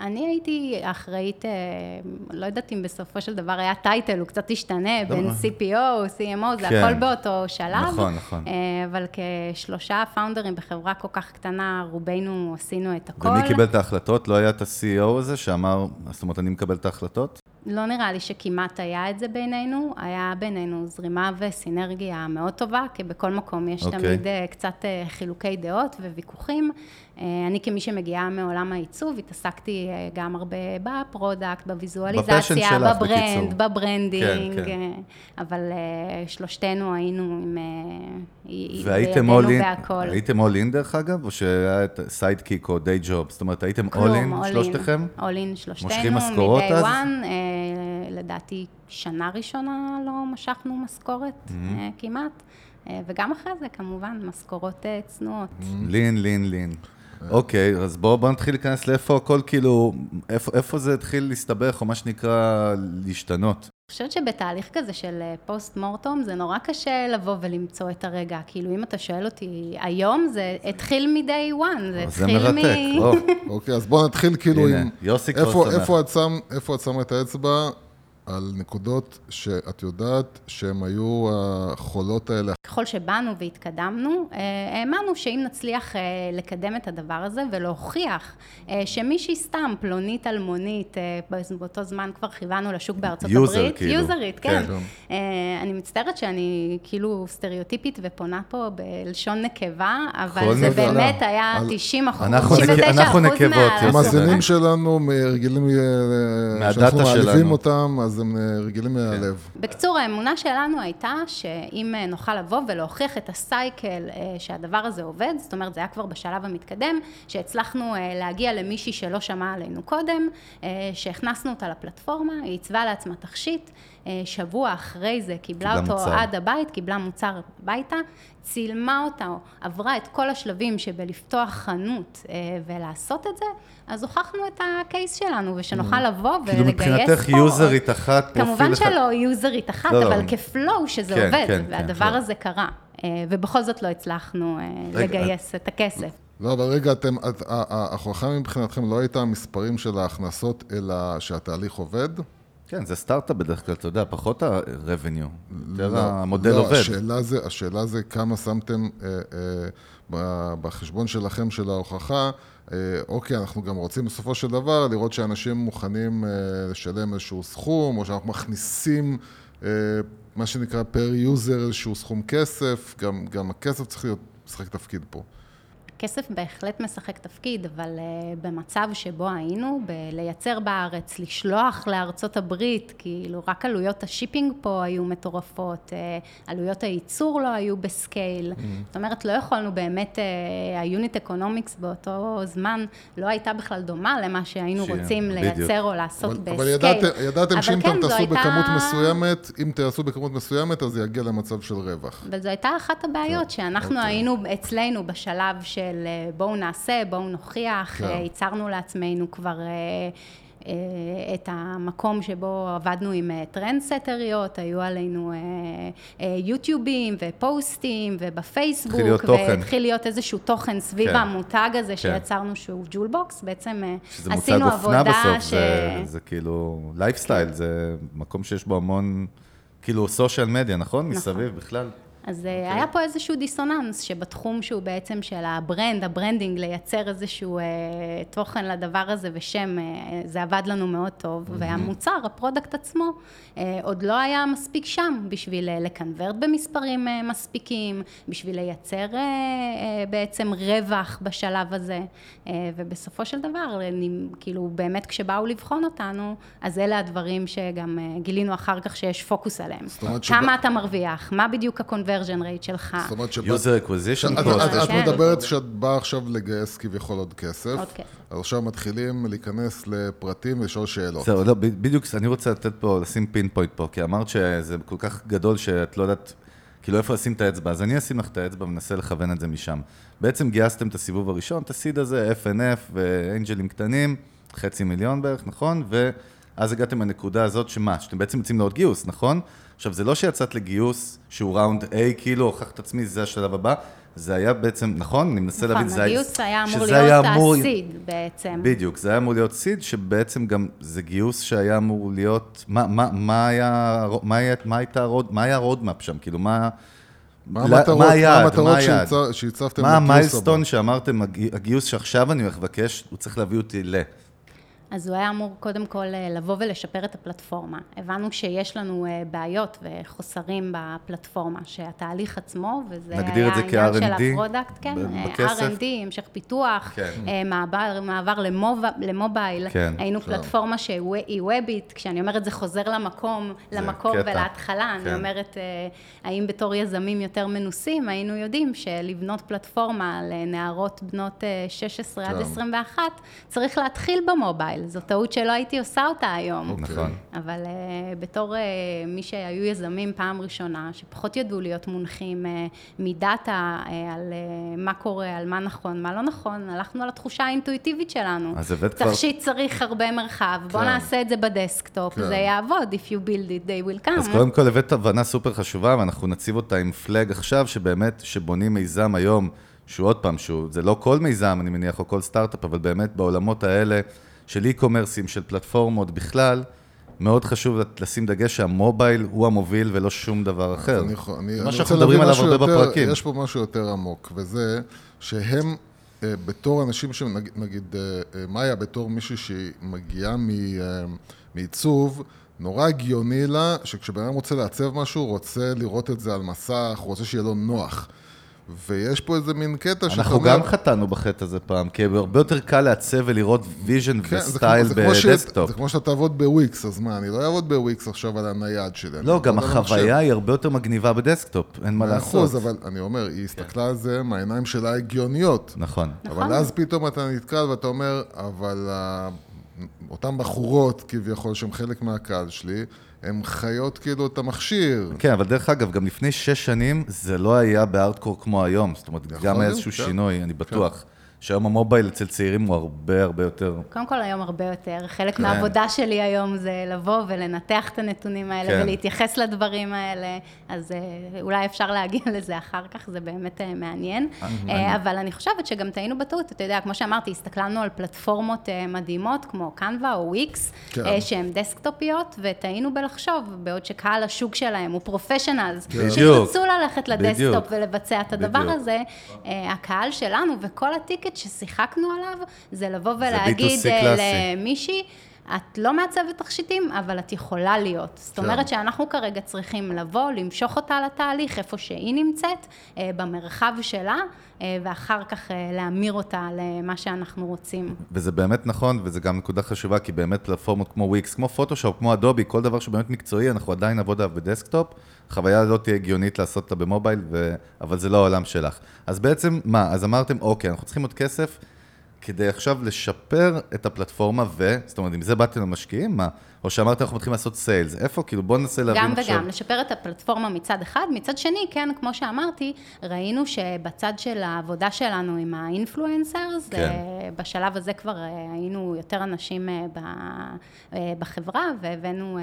S4: אני הייתי אחראית, אה, לא יודעת אם בסופו של דבר היה טייטל, הוא קצת השתנה בין
S2: לא.
S4: CPO, CMO, זה
S2: כן.
S4: הכל באותו שלב.
S2: נכון, נכון.
S4: אה, אבל כשלושה פאונדרים בחברה כל כך קטנה, רובנו עשינו את הכל.
S2: ומי קיבל את ההחלטות? לא היה את ה-CEO הזה שאמר, זאת אומרת, אני מקבל את ההחלטות?
S4: לא נראה לי שכמעט היה את זה בינינו, היה בינינו זרימה וסינרגיה מאוד טובה, כי בכל מקום יש
S2: אוקיי.
S4: תמיד אה, קצת אה, חילוקי דעות וויכוחים. אה, אני כמי שמגיעה מעולם העיצוב, התעסקתי אה, גם הרבה ב product, בוויזואליזציה,
S2: שלך,
S4: ב brand,
S2: בקיצור.
S4: ב branding,
S2: כן, כן.
S4: אה, אבל שלושתנו היינו עם...
S2: והייתם in,
S4: בהכל.
S2: הייתם all in דרך אגב, או שהיה את sidekick או day job? זאת אומרת, הייתם
S4: כלום,
S2: in שלושתכם?
S4: all in שלושתנו,
S2: מושכים משכורות אז?
S4: one, אה, לדעתי שנה ראשונה לא משכנו משכורת
S2: Mm-hmm.
S4: אה, כמעט, וגם אחרי זה כמובן משכורות צנועות.
S2: לין, לין, לין. אוקיי, אז בואו בוא נתחיל להיכנס לאיפה הכל כאילו, איפה, איפה זה התחיל להסתבך, או מה שנקרא להשתנות.
S4: אני חושבת שבתהליך כזה של פוסט מורטום זה נורא קשה לבוא ולמצוא את הרגע. כאילו, אם אתה שואל אותי היום, זה התחיל מ-day one, זה
S2: אז זה
S4: התחיל
S2: מרתק.
S4: מ...
S2: או,
S3: אוקיי, אז בואו נתחיל כאילו עם...
S2: יוסי כבר
S3: איפה-
S2: שמח.
S3: איפה את שם- איפה את שמה את האצבע על נקודות שאת יודעת שהן היו החולות האלה?
S4: ככל שבאנו והתקדמנו, אה, האמנו שאם נצליח אה, לקדם את הדבר הזה ולהוכיח אה, שמישהי סתם פלונית אלמונית, באותו זמן כבר כיוונו לשוק בארצות
S2: user,
S4: הברית,
S2: כאילו.
S4: יוזרית, כן.
S2: כן.
S4: אה, אני מצטערת שאני כאילו סטריאוטיפית ופונה פה בלשון נקבה, אבל זה
S2: נקבה.
S4: באמת היה
S3: על-
S4: 90 אחוז,
S2: אנחנו נק-
S4: 99
S2: אנחנו
S4: אחוז
S2: נקבות,
S4: מה-.
S3: המאזינים שלנו רגילים,
S2: מהדאטה
S3: שאנחנו מעליבים. אותם, אז הם אה, רגילים מהלב.
S4: בקיצור, האמונה שלנו הייתה שאם אה, נוכל לבוא ולהוכיח את הסייקל אה, שהדבר הזה עובד, זאת אומרת, זה היה כבר בשלב המתקדם, שהצלחנו להגיע למישהי שלא שמעה עלינו קודם, שהכנסנו אותה לפלטפורמה, היא עיצבה לעצמה תכשיט, שבוע אחרי זה קיבלה
S2: קיבלה
S4: אותו
S2: מוצר.
S4: עד הבית, קיבלה מוצר הביתה, צילמה אותה, עברה את כל השלבים שבלפתוח חנות אה, ולעשות את זה, אז הוכחנו את הקייס שלנו, ושנוכל לבוא ולגייס
S2: כאילו מבחינתך
S4: פה-
S2: יוזרית אחת, פרופיל
S4: כמובן
S2: אחד.
S4: שלא יוזרית אחת,
S2: לא, לא.
S4: אבל כפלואו שזה
S2: כן,
S4: עובד,
S2: כן, כן,
S4: והדבר
S2: כן.
S4: הזה קרה. אה, ובכל זאת לא הצלחנו אה,
S2: רגע,
S4: לגייס את הכסף.
S3: לא, אבל רגע, אתם, את- ההוכחה מבחינתכם לא הייתה המספרים של ההכנסות, אלא שהתהליך עובד?
S2: כן, זה סטארט-אפ בדרך כלל, אתה יודע, פחות ה-revenue, יותר
S3: לא,
S2: המודל
S3: לא,
S2: עובד.
S3: השאלה זה, השאלה זה כמה שמתם אה, אה, בחשבון שלכם של ההוכחה. אה, אוקיי, אנחנו גם רוצים בסופו של דבר לראות שאנשים מוכנים אה, לשלם איזשהו סכום, או שאנחנו מכניסים אה, מה שנקרא per user איזשהו סכום כסף, גם, גם הכסף צריך להיות, לשחק תפקיד פה.
S4: כסף בהחלט משחק תפקיד, אבל uh, במצב שבו היינו, בלייצר בארץ, לשלוח לארצות הברית, כאילו רק עלויות ה shipping פה היו מטורפות, uh, עלויות הייצור לא היו ב scale. Mm-hmm. זאת אומרת, לא יכולנו באמת, היוניט uh, אקונומיקס באותו זמן לא הייתה בכלל דומה למה שהיינו ש... רוצים בדיוק. לייצר או לעשות אבל, בסקייל.
S3: אבל ידעת, ידעתם שאם כן, תעשו הייתה... בכמות מסוימת, אם תעשו בכמות מסוימת, אז זה יגיע למצב של רווח.
S4: וזו הייתה אחת הבעיות, כן. שאנחנו. אוקיי. היינו אצלנו בשלב של... של אה, בואו נעשה, בואו נוכיח, כן. אה, ייצרנו לעצמנו כבר אה, את המקום שבו עבדנו עם טרנדסטריות, היו עלינו יוטיובים ופוסטים ובפייסבוק, והתחיל להיות איזשהו תוכן סביב כן. המותג הזה כן. שיצרנו שהוא ג'ולבוקס, בעצם עשינו עבודה
S2: ש... שזה מותג אופנה בסוף, זה, זה כאילו לייפסטייל, כן. זה מקום שיש בו המון, כאילו social media, נכון? נכון. מסביב בכלל.
S4: אז okay. אה, אוקיי. היה פה איזשהו דיסוננס, שבתחום שהוא בעצם של ה brand, ה branding, לייצר איזשהו אה, תוכן לדבר הזה ושם, אה, זה עבד לנו מאוד טוב, mm-hmm. והמוצר, ה product עצמו, אה, עוד לא היה מספיק שם בשביל אה, לקנברט במספרים אה, מספיקים, בשביל לייצר אה, אה, בעצם רווח בשלב הזה, אה, ובסופו של דבר, אני, כאילו באמת כשבאו לבחון אותנו, אז אלה הדברים שגם אה, גילינו אחר כך שיש פוקוס עליהם. כמה שבא... אתה מרוויח, מה בדיוק הקונברט conversion rate שלך. זאת אומרת
S2: שבאת... user acquisition
S3: cost. את מדברת שאת באה עכשיו לגייס כביכול עוד כסף. עוד כסף. אז עכשיו מתחילים להיכנס לפרטים ולשאול שאלות.
S2: זהו, לא, בדיוק, אני רוצה לתת פה, לשים פין פוינט פה, כי אמרת שזה כל כך גדול שאת לא יודעת... כאילו איפה לשים את האצבע, אז אני אשים לך את האצבע ומנסה לכוון את זה משם. בעצם גייסתם את הסיבוב הראשון, את הסיד הזה, FNF ואנג'לים קטנים, חצי מיליון בערך, נכון? ואז הגעתם לנקודה הזאת שמה, שאתם בעצם יוצאים לעוד גיוס, נכון? עכשיו, זה לא שיצאת לגיוס שהוא ראונד A, כאילו הוכח את עצמי, זה השלב הבא, זה היה בעצם, נכון? אני מנסה להבין,
S4: נכון, הגיוס היה אמור להיות ה seed בעצם.
S2: בדיוק, זה היה אמור להיות seed, שבעצם גם זה גיוס שהיה אמור להיות, מה, מה, מה היה, מה היה, מה הייתה, מה היה ה roadmap שם? כאילו, מה...
S3: מה המטרות, מה היעד, מה? שהצבתם
S2: מה ה milestone שאמרתם, הגיוס שעכשיו אני הולך לבקש, הוא צריך להביא אותי ל...
S4: אז הוא היה אמור קודם כל אה, לבוא ולשפר את הפלטפורמה. הבנו שיש לנו אה, בעיות וחוסרים בפלטפורמה, שהתהליך עצמו, וזה היה העניין של ה product, כן, בכסף? R&D, המשך פיתוח, כן. אה, מעבר, מעבר למוב, למובייל, כן. היינו שם. פלטפורמה שהיא וובית, כשאני אומרת זה חוזר למקום, למקור קטע. ולהתחלה, כן. אני אומרת, האם בתור יזמים יותר מנוסים, היינו יודעים שלבנות פלטפורמה לנערות בנות 16 כן. עד 21, צריך להתחיל במובייל. מובייל. זו טעות שלא הייתי עושה אותה היום.
S2: Okay. נכון.
S4: אבל uh, בתור uh, מי שהיו יזמים פעם ראשונה, שפחות ידעו להיות מונחים uh, מ data uh, על uh, מה קורה, על מה נכון, מה לא נכון, הלכנו על התחושה האינטואיטיבית שלנו.
S2: אז הבאת כבר...
S4: תכשיט צריך הרבה מרחב, בוא כן. נעשה את זה בדסקטופ, כן. זה יעבוד, If you build it, they will come.
S2: אז קודם כל זאת הבנה סופר חשובה, ואנחנו נציב אותה עם flag עכשיו, שבאמת, שבונים מיזם היום, שהוא עוד פעם, שהוא, זה לא כל מיזם, אני מניח, או כל סטארט-אפ, אבל באמת בעולמות האלה, של e-commerce ים, של פלטפורמות בכלל, מאוד חשוב לשים דגש שהמובייל הוא המוביל ולא שום דבר אחר.
S3: אני, אני, מה שאנחנו מדברים עליו הרבה יותר, בפרקים. יש פה משהו יותר עמוק, וזה שהם אה, בתור אנשים שנגיד, אה, אה, מאיה בתור מישהי שמגיעה מעיצוב, נורא הגיוני לה שכשבן אדם רוצה לעצב משהו, הוא רוצה לראות את זה על מסך, הוא רוצה שיהיה לו נוח. ויש פה איזה מין קטע
S2: שאתה אומר... אנחנו גם חטאנו בחטא הזה פעם, כי הרבה יותר קל לעצב ולראות vision כן, ו style בדסקטופ.
S3: זה כמו שאתה תעבוד בוויקס, אז מה, אני לא אעבוד בוויקס עכשיו על הנייד שלי.
S2: לא, גם החוויה היא הרבה יותר מגניבה בדסקטופ, אין מה לעשות. אחוז,
S3: אבל אני אומר, היא הסתכלה על זה מהעיניים שלה הגיוניות.
S2: נכון.
S3: אבל נכון. אז פתאום אתה נתקל ואתה אומר, אבל אותן בחורות כביכול, שהן חלק מהקהל שלי, הן חיות כאילו את המכשיר.
S2: כן, אבל דרך אגב, גם לפני שש שנים זה לא היה בארדקור כמו היום. זאת אומרת, גם איזשהו כן. שינוי, אני בטוח. כן. שהיום המובייל אצל צעירים הוא הרבה הרבה יותר.
S4: קודם כל היום הרבה יותר. חלק כן. מהעבודה שלי היום זה לבוא ולנתח את הנתונים האלה כן. ולהתייחס לדברים האלה, אז אה, אולי אפשר להגיע *laughs* לזה אחר כך, זה באמת אה, מעניין. אה, אבל אני חושבת שגם טעינו בטעות, אתה יודע, כמו שאמרתי, הסתכלנו על פלטפורמות מדהימות כמו קנווה או וויקס, כן. שהן דסקטופיות, וטעינו בלחשוב, בעוד שקהל השוק שלהם הוא professionals, כן. שירצו ללכת לדסקטופ ולבצע את הדבר בדיוק. הזה, הקהל שלנו וכל ה ticket ה ticket ששיחקנו עליו, זה לבוא ולהגיד זה למישהי, את לא מעצבת תכשיטים, אבל את יכולה להיות. זאת
S3: כן.
S4: אומרת שאנחנו כרגע צריכים לבוא, למשוך אותה לתהליך, איפה שהיא נמצאת, אה, במרחב שלה, אה, ואחר כך אה, להמיר אותה למה שאנחנו רוצים.
S2: וזה באמת נכון, וזה גם נקודה חשובה, כי באמת פלטפורמות כמו וויקס, כמו פוטושופ, כמו אדובי, כל דבר שהוא באמת מקצועי, אנחנו עדיין נעבוד עליו בדסקטופ. חוויה לא תהיה הגיונית לעשות אותה במובייל, ו... אבל זה לא העולם שלך. אז בעצם, מה? אז אמרתם, אוקיי, אנחנו צריכים עוד כסף כדי עכשיו לשפר את הפלטפורמה, ו... זאת אומרת, אם זה באתם למשקיעים, מה? או שאמרתם, אנחנו מתחילים לעשות sales. איפה? כאילו, בואו ננסה להבין
S4: גם
S2: עכשיו.
S4: וגם, לשפר את הפלטפורמה מצד אחד, מצד שני, כן, כמו שאמרתי, ראינו שבצד של העבודה שלנו עם ה influencers,
S2: כן.
S4: אה, בשלב הזה כבר אה, היינו יותר אנשים אה, בחברה, והבאנו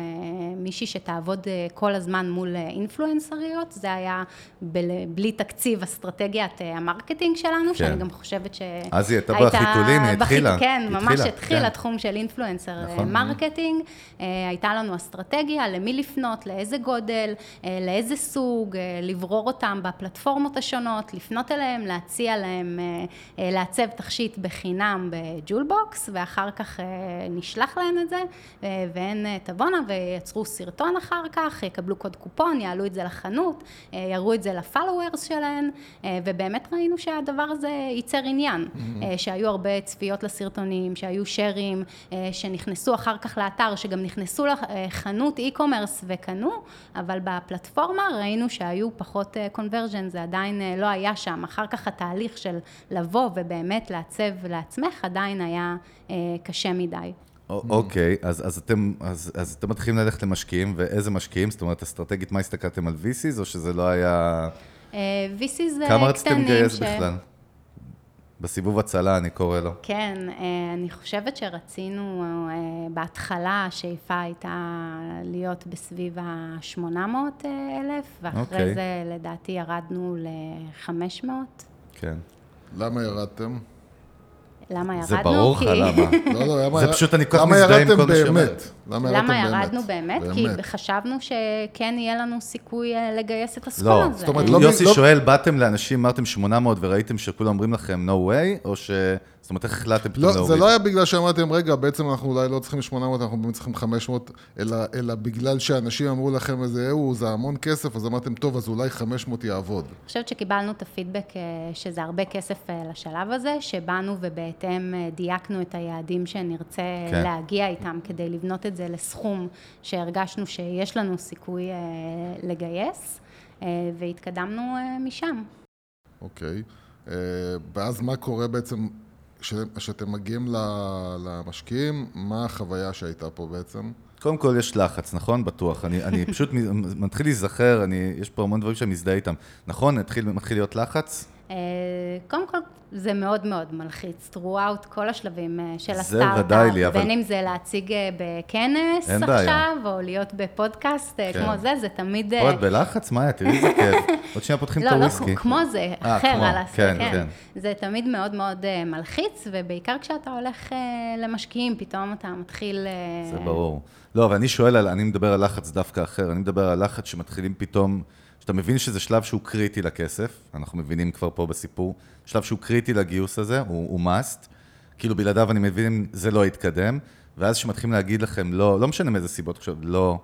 S4: מישהי שתעבוד כל הזמן מול אינפלואנסריות, זה היה בל- בלי תקציב אסטרטגיית ה marketing שלנו,
S2: כן.
S4: שאני גם חושבת ש...
S2: אז היא הייתה בחיתולים, היא התחילה.
S4: כן, ממש
S2: התחילה,
S4: התחיל
S2: כן.
S4: התחום של influencer
S2: נכון.
S4: marketing. אה, הייתה לנו אסטרטגיה למי לפנות, לאיזה גודל, אה, לאיזה סוג, אה, לברור אותם בפלטפורמות השונות, לפנות אליהם, להציע להם אה, אה, לעצב תכשיט בחינם בג'ולבוקס, ואחר כך אה, נשלח להם את זה, אה, והן אה, תבואנה ויצרו סרטון אחר כך, יקבלו קוד קופון, יעלו את זה לחנות, אה, יראו את זה לפלוורס שלהן, אה, ובאמת ראינו שהדבר הזה ייצר עניין, אה, שהיו הרבה צפיות לסרטונים, שהיו שרים, אה, שנכנסו אחר כך לאתר, שגם נכנסו לחנות e-commerce וקנו, אבל בפלטפורמה ראינו שהיו פחות קונברג'ן, זה עדיין אה, לא היה שם. אחר כך התהליך של לבוא ובאמת לעצב לעצמך עדיין היה אה, קשה מדי.
S2: אוקיי, אז, אז, אתם, אז, אז אתם מתחילים ללכת למשקיעים, ואיזה משקיעים? זאת אומרת, אסטרטגית, מה הסתכלתם על VCs, או שזה לא היה...
S4: אה, VC זה
S2: כמה רציתם
S4: קטנים
S2: לגייס
S4: ש-
S2: בכלל? בסיבוב הצלה, אני קורא לו.
S4: כן, אה, אני חושבת שרצינו, אה, בהתחלה השאיפה הייתה להיות בסביב ה-800 אלף, ואחרי
S2: אוקיי.
S4: זה לדעתי ירדנו ל-500.
S2: כן.
S3: למה ירדתם?
S4: למה ירדנו?
S2: זה ברור לך למה. *laughs*
S3: לא, לא, למה
S2: זה פשוט אני כל כך
S3: למה
S2: מזדהה עם
S3: ירדתם
S2: כל מה שאומרת.
S3: באמת? למה ירדתם
S4: למה
S3: באמת?
S4: ירדנו באמת? כי חשבנו שכן יהיה לנו סיכוי אה, לגייס את הסכום
S2: לא,
S4: הזה.
S3: זאת אומרת, לא-
S2: יוסי
S3: לא-
S2: שואל, באתם לאנשים, אמרתם 800 וראיתם שכולם אומרים לכם no way, או ש... זאת אומרת, איך החלטתם פתאום
S3: לא, זה
S2: להוריד?
S3: לא היה בגלל שאמרתם, רגע, בעצם אנחנו אולי לא צריכים 800, אנחנו באמת צריכים 500, אלא, אלא בגלל שאנשים אמרו לכם איזה, הוא, זה המון כסף, אז אמרתם, טוב, אז אולי 500 יעבוד.
S4: אני חושבת שקיבלנו את הפידבק אה, שזה הרבה כסף אה, לשלב הזה, שבאנו ובהתאם אה, דייקנו את היעדים שנרצה
S2: כן.
S4: להגיע איתם כדי לבנות את זה לסכום שהרגשנו שיש לנו סיכוי לגייס, והתקדמנו משם.
S3: אוקיי. ואז מה קורה בעצם, כשאתם מגיעים ל- למשקיעים, מה החוויה שהייתה פה בעצם?
S2: קודם כל יש לחץ, נכון? בטוח. אני, אני *laughs* פשוט מתחיל להיזכר, אני, יש פה המון דברים שאני מזדהה איתם. נכון? התחיל, מתחיל להיות לחץ?
S4: אה, קודם כל, זה מאוד מאוד מלחיץ, throughout כל השלבים אה, של הסטארט-אפ,
S2: לי, אבל-
S4: בין אם זה להציג אה, בכנס עכשיו,
S2: בעיה.
S4: או להיות בפודקאסט אה,
S2: כן.
S4: כמו זה, זה תמיד...
S2: פה את בלחץ? מה היה? תראי איזה כיף. *laughs* עוד שנייה פותחים את
S4: לא, לא
S2: הוויסקי.
S4: כמו זה, אחר
S2: כמו,
S4: על הסרט,
S2: כן,
S4: כן,
S2: כן.
S4: זה תמיד מאוד מאוד מלחיץ, ובעיקר כשאתה הולך למשקיעים, פתאום אתה מתחיל...
S2: זה ברור. לא, אבל אני שואל, על, אני מדבר על לחץ דווקא אחר, אני מדבר על לחץ שמתחילים פתאום, שאתה מבין שזה שלב שהוא קריטי לכסף, אנחנו מבינים כבר פה בסיפור, שלב שהוא קריטי לגיוס הזה, הוא, הוא must, כאילו בלעדיו אני מבין, זה לא יתקדם, ואז שמתחילים להגיד לכם, לא, לא משנה מאיזה סיבות עכשיו, לא,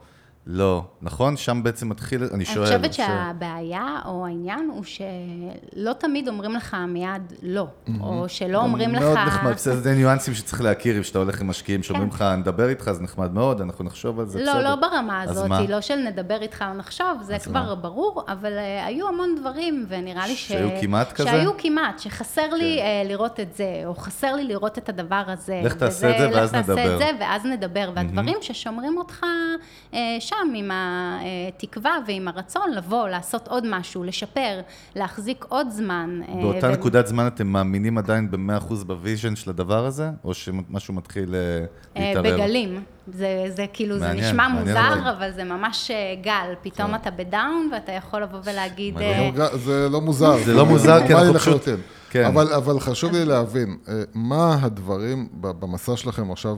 S2: לא, נכון? שם בעצם מתחיל, אני
S4: אני
S2: שואל.
S4: חושבת
S2: שואל.
S4: שהבעיה או העניין הוא שלא תמיד אומרים לך מיד לא, או שלא אומרים לך...
S2: מאוד נחמד, בסדר, זה ניואנסים שצריך להכיר, כשאתה הולך עם משקיעים, שאומרים לך, נדבר איתך, זה נחמד מאוד, אנחנו נחשוב על זה,
S4: כן. לא,
S2: בסדר.
S4: לא ברמה
S2: אז
S4: הזאת? לא של נדבר איתך או נחשוב, זה
S2: אז
S4: כבר? ברור, אבל uh, היו המון דברים, ונראה לי ש...
S2: שהיו כמעט כזה?
S4: שהיו כמעט, שחסר לי uh, לראות את זה, או חסר לי לראות את הדבר הזה.
S2: לך תעשה את זה, ואז
S4: לך תעשה
S2: נדבר.
S4: את זה, ואז נדבר. והדברים ששומרים אותך uh, שם עם התקווה ועם הרצון לבוא, לעשות עוד משהו, לשפר, להחזיק עוד זמן. uh,
S2: באותה
S4: ו-
S2: נקודת זמן אתם מאמינים עדיין ב-100% ב vision של הדבר הזה, או שמשהו מתחיל אה,
S4: אה,
S2: להתערער?
S4: בגלים. זה, זה כאילו,
S2: מעניין,
S4: זה נשמע
S2: מעניין
S4: מוזר,
S2: אבל.
S4: אבל זה ממש אה, גל. פתאום
S2: כן.
S4: אתה ב down, ואתה יכול לבוא ולהגיד...
S2: מדהים.
S4: אה,
S3: לא, זה לא מוזר.
S2: זה לא מוזר, כי
S3: נורמלי
S2: אנחנו פשוט-. כן.
S3: אבל, אבל חשוב לי להבין, אה, מה הדברים במסע שלכם עכשיו,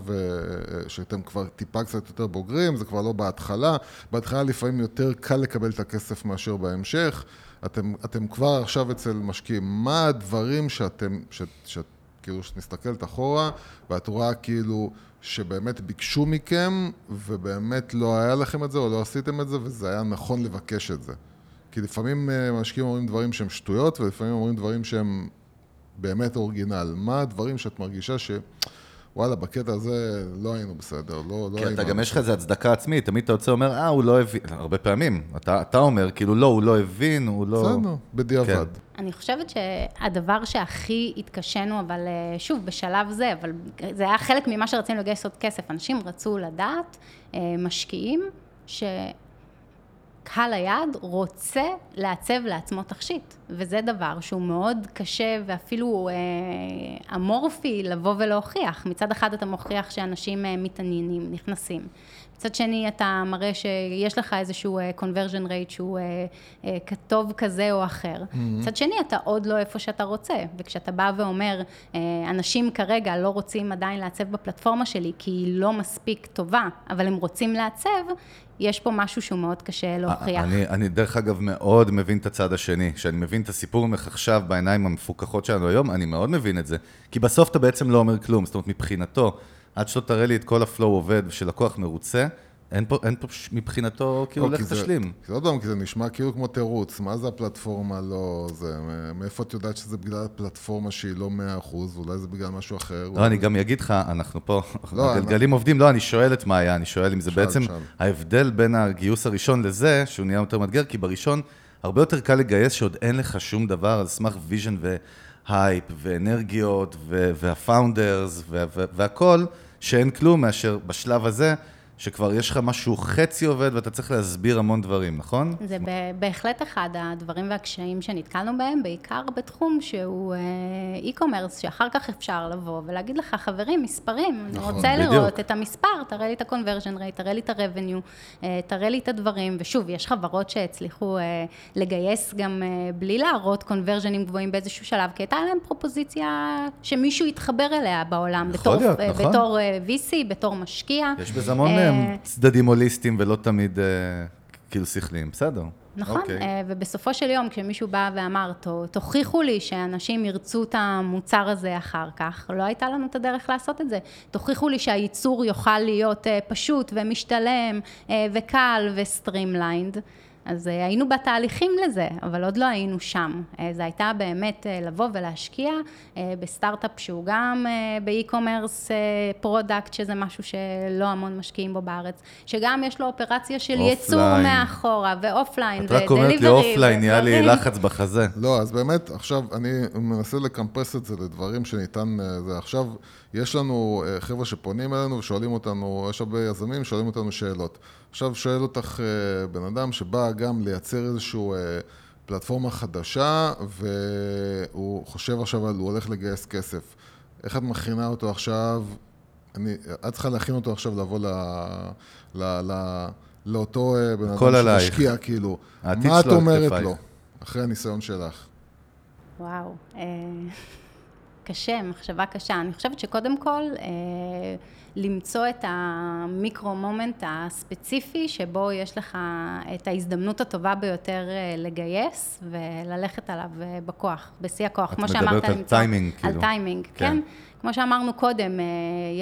S3: שאתם כבר טיפה קצת יותר בוגרים, זה כבר לא בהתחלה, בהתחלה לפעמים יותר קל לקבל את הכסף מאשר בהמשך, אתם, אתם כבר עכשיו אצל משקיעים, מה הדברים שאתם, ש, ש, כאילו, שאת מסתכלת אחורה, ואת רואה כאילו שבאמת ביקשו מכם, ובאמת לא היה לכם את זה, או לא עשיתם את זה, וזה היה נכון לבקש את זה. כי לפעמים אה, משקיעים אומרים דברים שהם שטויות, ולפעמים אומרים דברים שהם באמת אורגינל. מה הדברים שאת מרגישה ש... וואלה, בקטע הזה לא היינו בסדר, לא, לא
S2: כי
S3: היינו...
S2: אתה גם יש לך איזו הצדקה עצמית, תמיד אתה יוצא ואומר, אה, הוא לא הבין, הרבה פעמים, אתה, אתה אומר, כאילו, לא, הוא לא הבין, הוא לא...
S3: בסדר, בדיעבד.
S2: כן.
S4: אני חושבת שהדבר שהכי התקשינו, אבל אה, שוב, בשלב זה, אבל זה היה חלק ממה שרצינו לגייס עוד כסף. אנשים רצו לדעת, אה, משקיעים, שקהל היעד רוצה לעצב לעצמו תכשיט, וזה דבר שהוא מאוד קשה ואפילו אה, אמורפי לבוא ולהוכיח. מצד אחד אתה מוכיח שאנשים אה, מתעניינים, נכנסים. מצד שני, אתה מראה שיש לך איזשהו uh, conversion rate שהוא uh, uh, כתוב כזה או אחר. Mm-hmm. מצד שני, אתה עוד לא איפה שאתה רוצה. וכשאתה בא ואומר, uh, אנשים כרגע לא רוצים עדיין לעצב בפלטפורמה שלי, כי היא לא מספיק טובה, אבל הם רוצים לעצב, יש פה משהו שהוא מאוד קשה להוכיח.
S2: אני, אני דרך אגב מאוד מבין את הצד השני. כשאני מבין את הסיפור ממך עכשיו בעיניים המפוקחות שלנו היום, אני מאוד מבין את זה. כי בסוף אתה בעצם לא אומר כלום. זאת אומרת, מבחינתו, עד שלא תראה לי את כל הפלואו עובד ושלקוח מרוצה, אין פה, אין פה מבחינתו, כאילו, לך תשלים.
S3: כי עוד פעם, כי זה נשמע כאילו כמו תירוץ, מה זה הפלטפורמה לא זה, מאיפה את יודעת שזה בגלל הפלטפורמה שהיא לא 100%, ואולי זה בגלל משהו אחר?
S2: לא, אני גם אגיד לך, אנחנו פה, לא, הגלגלים אני... עובדים, לא, אני שואל את מאיה, אני שואל אם זה שאל, בעצם שאל. ההבדל בין הגיוס הראשון לזה, שהוא נהיה יותר מאתגר, כי בראשון הרבה יותר קל לגייס שעוד אין לך שום דבר על סמך vision ו hype ואנרגיות וה founders והכל, שאין כלום מאשר בשלב הזה. שכבר יש לך משהו חצי עובד ואתה צריך להסביר המון דברים, נכון?
S4: זה בהחלט אחד הדברים והקשיים שנתקלנו בהם, בעיקר בתחום שהוא e-commerce, שאחר כך אפשר לבוא ולהגיד לך, חברים, מספרים, נכון, אני רוצה בדיוק. לראות את המספר, תראה לי את ה-conversion rate, תראה לי את ה-revenue, תראה לי את הדברים, ושוב, יש חברות שהצליחו לגייס גם בלי להראות conversionים גבוהים באיזשהו שלב, כי הייתה להם פרופוזיציה שמישהו יתחבר אליה בעולם, בתור, להיות, נכון. בתור VC, בתור משקיע.
S2: יש בזה המון צדדים הוליסטיים ולא תמיד כאילו שכליים, בסדר.
S4: נכון, okay. אוקיי. ובסופו של יום כשמישהו בא ואמר, תוכיחו לי שאנשים ירצו את המוצר הזה אחר כך, לא הייתה לנו את הדרך לעשות את זה. תוכיחו לי שהייצור יוכל להיות פשוט ומשתלם וקל ו streamlined. אז אה, היינו בתהליכים לזה, אבל עוד לא היינו שם. אה, זה הייתה באמת אה, לבוא ולהשקיע בסטארט-אפ שהוא גם ב e-commerce product, שזה משהו שלא המון משקיעים בו בארץ, שגם יש לו אופרציה של ייצור. מאחורה, ו
S2: offline, ו delivery. את רק אומרת לי offline, נהיה לי לחץ בחזה.
S3: לא, אז באמת, עכשיו, אני מנסה לקמפס את זה לדברים שניתן, זה עכשיו, יש לנו חבר'ה שפונים אלינו ושואלים אותנו, יש הרבה יזמים, שואלים אותנו שאלות. עכשיו שואל אותך אה, בן אדם שבא גם לייצר איזושהי אה, פלטפורמה חדשה, והוא חושב עכשיו, הוא הולך לגייס כסף. איך את מכינה אותו עכשיו? אני, את צריכה להכין אותו עכשיו לבוא ל, ל, ל, לאותו אה, בן אדם שמשקיע, כאילו. מה את אומרת לו, אחרי הניסיון שלך?
S4: וואו. קשה, מחשבה קשה. אני חושבת שקודם כל, אה, למצוא את המיקרו-moment הספציפי, שבו יש לך את ההזדמנות הטובה ביותר אה, לגייס, וללכת עליו אה, בכוח, בשיא הכוח.
S2: כמו שאמרת, את מדברת על טיימינג,
S4: כאילו. על טיימינג, כן. כן. כמו שאמרנו קודם, אה,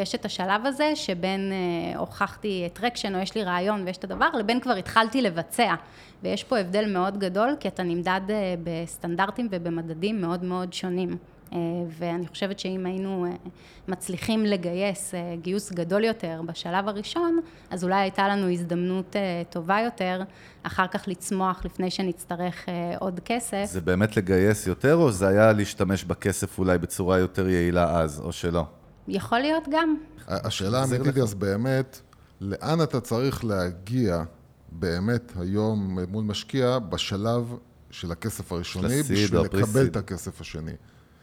S4: יש את השלב הזה שבין אה, הוכחתי traction או יש לי רעיון ויש את הדבר, לבין כבר התחלתי לבצע. ויש פה הבדל מאוד גדול, כי אתה נמדד אה, בסטנדרטים ובמדדים מאוד מאוד שונים. אה, ואני חושבת שאם היינו אה, מצליחים לגייס אה, גיוס גדול יותר בשלב הראשון, אז אולי הייתה לנו הזדמנות טובה יותר, אחר כך לצמוח לפני שנצטרך עוד כסף.
S2: זה באמת לגייס יותר, או זה היה להשתמש בכסף אולי בצורה יותר יעילה אז, או שלא?
S4: יכול להיות גם.
S3: השאלה האמיתית היא אז באמת, לאן אתה צריך להגיע באמת היום מול משקיע בשלב של הכסף הראשוני, בשביל לקבל את הכסף השני.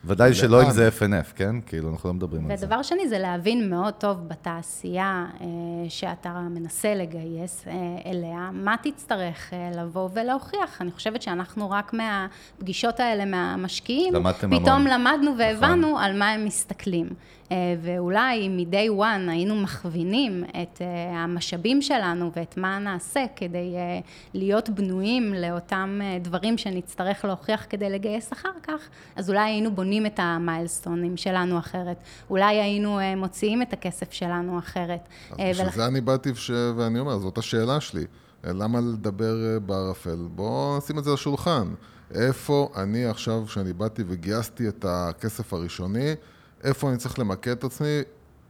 S2: ודאי שלא אם זה FNF, כן? כאילו, אנחנו לא מדברים על זה.
S4: ודבר שני, זה להבין מאוד טוב בתעשייה אה, שאתה מנסה לגייס אה, אליה, מה תצטרך אה, לבוא ולהוכיח. אני חושבת שאנחנו רק מהפגישות האלה מהמשקיעים, פתאום המון. למדנו והבנו נכון. על מה הם מסתכלים. ואולי אם מ-day one היינו מכווינים את המשאבים שלנו ואת מה נעשה כדי להיות בנויים לאותם דברים שנצטרך להוכיח כדי לגייס אחר כך, אז אולי היינו בונים את המיילסטונים שלנו אחרת. אולי היינו מוציאים את הכסף שלנו אחרת.
S3: אז בשביל ולכ... זה אני באתי ש... ואני אומר, זאת השאלה שלי. למה לדבר בערפל? בואו נשים את זה על השולחן. איפה אני עכשיו, כשאני באתי וגייסתי את הכסף הראשוני, איפה אני צריך למקד את עצמי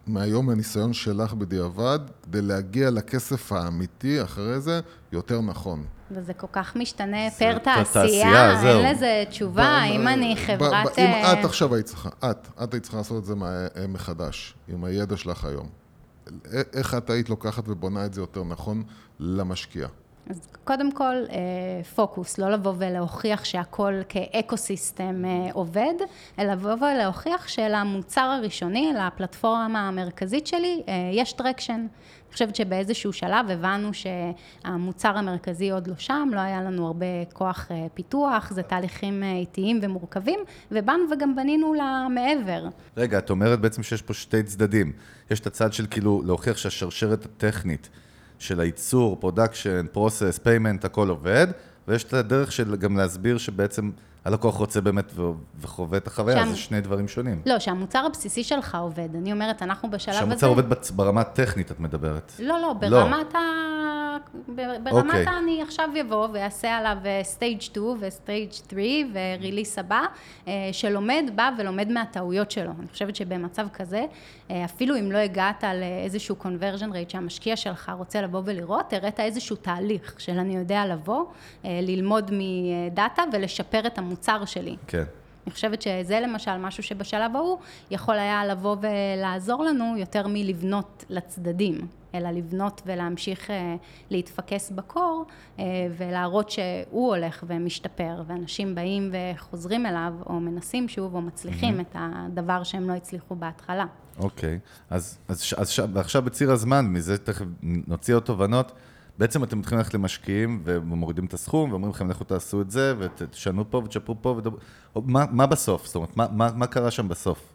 S3: מהיום מהניסיון שלך בדיעבד, כדי להגיע לכסף האמיתי אחרי זה יותר נכון.
S4: וזה כל כך משתנה פר תעשייה, אין לזה תשובה, אם אני חברת...
S3: אם אה, את עכשיו היית צריכה, את, את היית צריכה לעשות את זה מחדש, עם הידע שלך היום. איך את היית לוקחת ובונה את זה יותר נכון למשקיע?
S4: אז קודם כל, אה, פוקוס, לא לבוא ולהוכיח שהכל כאקו-סיסטם אה, עובד, אלא לבוא ולהוכיח שלמוצר הראשוני, לפלטפורמה המרכזית שלי, אה, יש traction. אני חושבת שבאיזשהו שלב הבנו שהמוצר המרכזי עוד לא שם, לא היה לנו הרבה כוח פיתוח, זה תהליכים איטיים ומורכבים, ובאנו וגם בנינו למעבר.
S2: רגע, את אומרת בעצם שיש פה שתי צדדים. יש את הצד של כאילו להוכיח שהשרשרת הטכנית של הייצור, production, process, payment, הכל עובד, ויש את הדרך של גם להסביר שבעצם הלקוח רוצה באמת וחווה את החוויה, שם... זה שני דברים שונים.
S4: לא, שהמוצר הבסיסי שלך עובד. אני אומרת, אנחנו בשלב
S2: שהמוצר הזה... שהמוצר עובד ברמה הטכנית, את מדברת.
S4: לא, לא, לא. ברמת לא. ה... ברמת okay. אוקיי. אני עכשיו אבוא ואעשה עליו stage 2 ו stage 3 ו release הבא, אה, שלומד, בא ולומד מהטעויות שלו. אני חושבת שבמצב כזה, אה, אפילו אם לא הגעת לאיזשהו conversion rate שהמשקיע שלך רוצה לבוא ולראות, הראית איזשהו תהליך של אני יודע לבוא, אה, ללמוד מדאטה ולשפר את המוצר שלי.
S2: כן.
S4: אני חושבת שזה למשל משהו שבשלב ההוא יכול היה לבוא ולעזור לנו יותר מלבנות לצדדים. אלא לבנות ולהמשיך אה, להתפקס בקור אה, ולהראות שהוא הולך ומשתפר, ואנשים באים וחוזרים אליו, או מנסים שוב, או מצליחים mm-hmm. את הדבר שהם לא הצליחו בהתחלה.
S2: אוקיי, okay. אז, אז, אז ועכשיו בציר הזמן, מזה תכף נוציא עוד תובנות. בעצם אתם מתחילים ללכת למשקיעים ומורידים את הסכום ואומרים לכם לכו תעשו את זה ותשנו פה ותשפרו פה ודבר... מה, מה בסוף? זאת אומרת, מה, מה, מה קרה שם בסוף?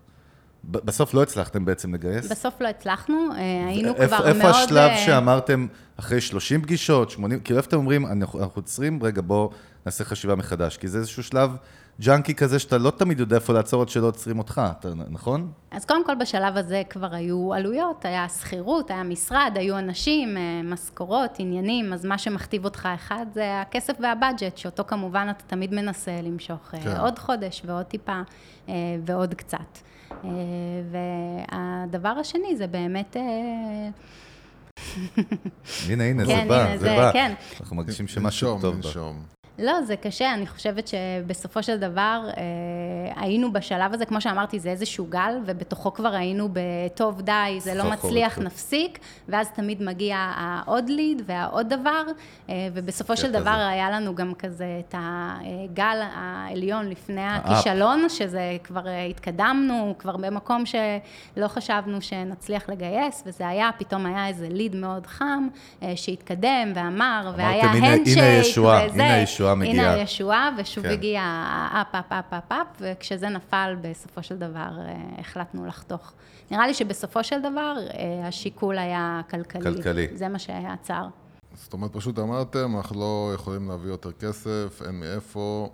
S2: בסוף לא הצלחתם בעצם לגייס?
S4: בסוף לא הצלחנו, אה, היינו כבר מאוד...
S2: איפה השלב אה, שאמרתם, אחרי 30 פגישות, 80, כאילו איפה אתם אומרים, אנחנו עוצרים, רגע בואו נעשה חשיבה מחדש, כי זה איזשהו שלב ג'אנקי כזה שאתה לא תמיד יודע איפה לעצור עד שלא עוצרים אותך, אתה, נכון?
S4: אז קודם כל בשלב הזה כבר היו עלויות, היה שכירות, היה משרד, היו אנשים, אה, משכורות, עניינים, אז מה שמכתיב אותך אחד זה הכסף והבאג'ט, שאותו כמובן אתה תמיד מנסה למשוך כן. עוד חודש ועוד טיפה ועוד קצת. אה, והדבר השני זה באמת... אה,
S2: הנה, הנה, זה כן, בא, זה בא. כן. אנחנו מרגישים שמשהו טוב בא.
S4: לא, זה קשה, אני חושבת שבסופו של דבר אה, היינו בשלב הזה, כמו שאמרתי, זה איזשהו גל, ובתוכו כבר היינו בטוב די, זה לא מצליח, נפסיק, ואז תמיד מגיע העוד ליד והעוד דבר, אה, ובסופו של דבר היה לנו גם כזה את הגל העליון לפני הכישלון, שזה כבר אה, התקדמנו, כבר במקום שלא חשבנו שנצליח לגייס, וזה היה, פתאום היה איזה ליד מאוד חם, אה, שהתקדם ואמר, והיה הנדשייק,
S2: וזה. הנה הישועה, הנה הישועה. מגיעה.
S4: הנה הישועה, ושוב כן. הגיע אפ, אפ, אפ, אפ, אפ, וכשזה נפל, בסופו של דבר אה, החלטנו לחתוך. נראה לי שבסופו של דבר אה, השיקול היה כלכלי.
S2: כלכלי.
S4: זה מה שהיה הצער.
S3: זאת אומרת, פשוט אמרתם, אנחנו לא יכולים להביא יותר כסף, אין מאיפה.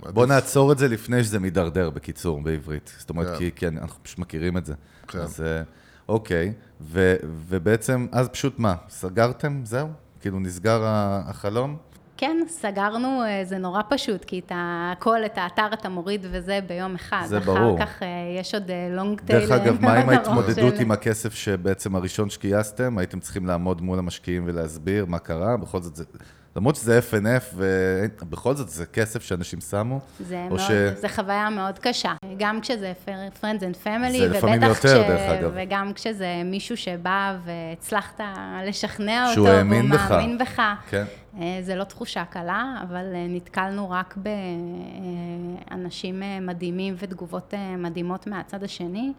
S2: בוא נעצור את זה לפני שזה מידרדר, בקיצור, בעברית. זאת אומרת, כן. כי, כי אנחנו פשוט מכירים את זה. כן. אז אה, אוקיי, ו, ובעצם, אז פשוט מה, סגרתם? זהו? כאילו נסגר החלום?
S4: כן, סגרנו, אה, זה נורא פשוט, כי את הכל, את האתר אתה מוריד וזה ביום אחד.
S2: זה אחר ברור.
S4: אחר כך אה, יש עוד לונג טייל.
S2: דרך אגב, מה עם *laughs* ההתמודדות עם הכסף שבעצם הראשון שגייסתם? הייתם צריכים לעמוד מול המשקיעים ולהסביר מה קרה? בכל זאת זה... למרות שזה FNF, ובכל זאת זה כסף שאנשים שמו.
S4: זה מאוד, ש... זה חוויה מאוד קשה. גם כשזה Friends and Family,
S2: זה לפעמים יותר, כש... דרך אגב.
S4: וגם כשזה מישהו שבא והצלחת לשכנע אותו, והוא מאמין בך. כן. אה, זה לא תחושה קלה, אבל אה, נתקלנו רק באנשים אה, מדהימים ותגובות מדהימות מהצד השני.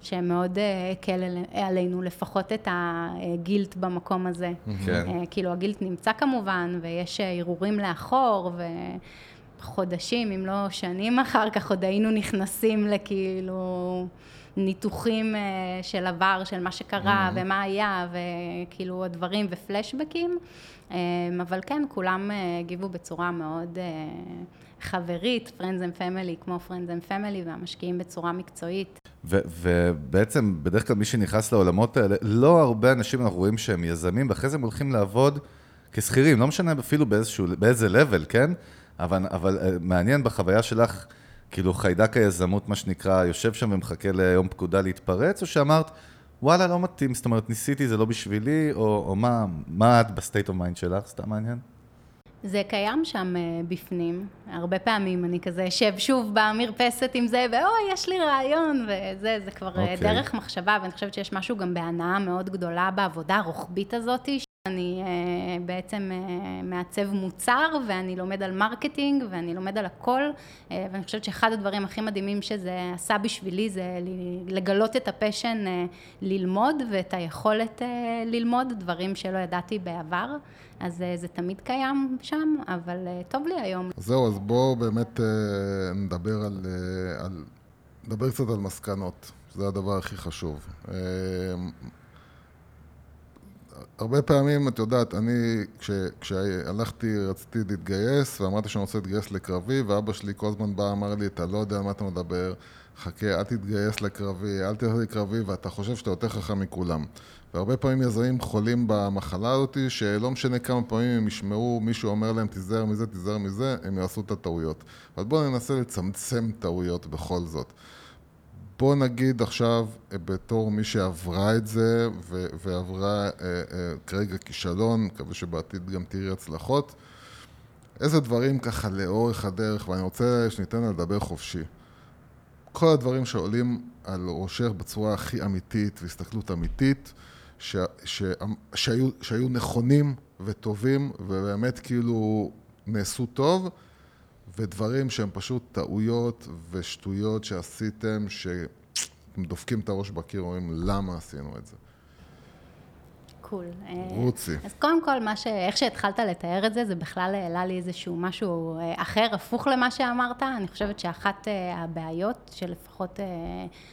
S4: שמאוד הקל עלינו לפחות את הגילט במקום הזה. כן. כאילו הגילט נמצא כמובן, ויש הרהורים לאחור, ו... חודשים, אם לא שנים אחר כך, עוד היינו נכנסים לכאילו ניתוחים אה, של עבר, של מה שקרה, mm-hmm. ומה היה, וכאילו הדברים ופלשבקים. אה, אבל כן, כולם אה, הגיבו בצורה מאוד חברית, Friends and Family כמו Friends and Family, והמשקיעים בצורה מקצועית.
S2: ובעצם, בדרך כלל מי שנכנס לעולמות האלה, לא הרבה אנשים אנחנו רואים שהם יזמים, ואחרי זה הם הולכים לעבוד כשכירים, לא משנה אפילו באיזשהו, באיזה level, כן? אבל, אבל מעניין בחוויה שלך, כאילו חיידק היזמות, מה שנקרא, יושב שם ומחכה ליום פקודה להתפרץ, או שאמרת, וואלה, לא מתאים, זאת אומרת, ניסיתי, זה לא בשבילי, או, או מה, מה את ב state of mind שלך, סתם מעניין?
S4: זה קיים שם uh, בפנים. הרבה פעמים אני כזה אשב שוב במרפסת עם זה, ואוי, יש לי רעיון, וזה, זה כבר okay. אה, אוקיי. דרך מחשבה, ואני חושבת שיש משהו גם בהנאה מאוד גדולה בעבודה הרוחבית הזאת, אני uh, בעצם uh, מעצב מוצר ואני לומד על marketing ואני לומד על הכל uh, ואני חושבת שאחד הדברים הכי מדהימים שזה עשה בשבילי זה לגלות את ה passion uh, ללמוד ואת היכולת uh, ללמוד דברים שלא ידעתי בעבר אז uh, זה תמיד קיים שם אבל uh, טוב לי היום.
S3: זהו אז בואו באמת uh, נדבר על, על נדבר קצת על מסקנות זה הדבר הכי חשוב. הרבה פעמים, את יודעת, אני, כש, כשהלכתי, רציתי להתגייס, ואמרתי שאני רוצה להתגייס לקרבי, ואבא שלי כל הזמן בא, אמר לי, אתה לא יודע על מה אתה מדבר, חכה, אל תתגייס לקרבי, אל תלך לקרבי, ואתה חושב שאתה יותר חכם מכולם. והרבה פעמים יזמים חולים במחלה הזאת, שלא משנה כמה פעמים הם ישמעו, מישהו אומר להם, תיזהר מזה, תיזהר מזה, הם יעשו את הטעויות. אבל בואו ננסה לצמצם טעויות בכל זאת. בוא נגיד עכשיו, בתור מי שעברה את זה ו- ועברה אה, אה, כרגע כישלון, מקווה שבעתיד גם תראי הצלחות, איזה דברים ככה לאורך הדרך, ואני רוצה שניתן לה לדבר חופשי. כל הדברים שעולים על ראשך בצורה הכי אמיתית והסתכלות אמיתית, ש- ש- שהיו, שהיו נכונים וטובים ובאמת כאילו נעשו טוב, ודברים שהם פשוט טעויות ושטויות שעשיתם, שאתם דופקים את הראש בקיר, אומרים למה עשינו את זה.
S4: קול.
S3: אה, רוצי.
S4: אז קודם כל, ש... איך שהתחלת לתאר את זה, זה בכלל העלה לי איזשהו משהו אה, אחר, הפוך למה שאמרת. אני חושבת שאחת אה, הבעיות, שלפחות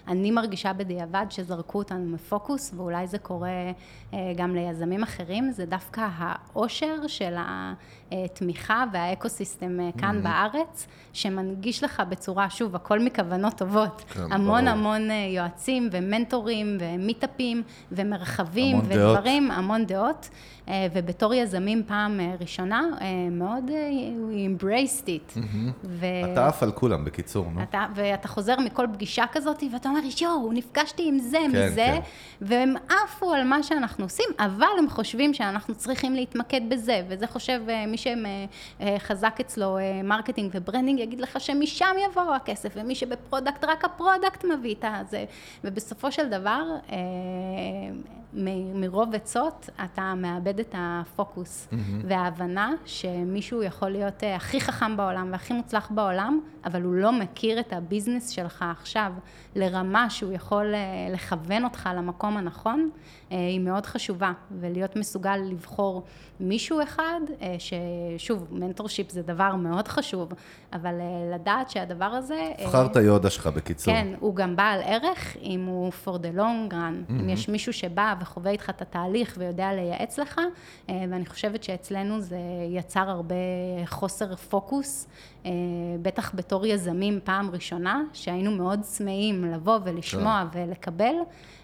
S4: אני מרגישה בדיעבד, שזרקו אותנו מפוקוס, ואולי זה קורה גם ליזמים אחרים, זה דווקא העושר של התמיכה והאקו-סיסטם כאן mm-hmm. בארץ, שמנגיש לך בצורה, שוב, הכל מכוונות טובות. כן, המון ברור. המון יועצים ומנטורים ו meetupים ומרחבים ודברים. המון דעות, אה, ובתור יזמים פעם אה, ראשונה, אה, מאוד we embraced it.
S2: Mm-hmm. ו... אתה עף על כולם, בקיצור, נו.
S4: אתה, ואתה חוזר מכל פגישה כזאת, ואתה אומר, יואו, נפגשתי עם זה, כן, מזה, כן. והם עפו על מה שאנחנו עושים, אבל הם חושבים שאנחנו צריכים להתמקד בזה, וזה חושב מי שחזק אצלו marketing ו branding, יגיד לך שמשם יבוא הכסף, ומי שב product, רק ה product מביא את הזה. ובסופו של דבר, מרוב עצות, אתה מאבד את הפוקוס mm-hmm. וההבנה שמישהו יכול להיות אה, הכי חכם בעולם והכי מוצלח בעולם, אבל הוא לא מכיר את ה business שלך עכשיו לרמה שהוא יכול אה, לכוון אותך למקום הנכון, אה, היא מאוד חשובה, ולהיות מסוגל לבחור מישהו אחד, ששוב, mentorship זה דבר מאוד חשוב, אבל לדעת שהדבר הזה...
S2: בחר את היודה שלך בקיצור.
S4: כן, הוא גם בעל ערך אם הוא for the long run, mm-hmm. אם יש מישהו שבא וחווה איתך את התהליך ויודע לייעץ לך, אה, ואני חושבת שאצלנו זה יצר הרבה חוסר פוקוס, אה, בטח בתור יזמים פעם ראשונה, שהיינו מאוד צמאים לבוא ולשמוע כן. ולקבל.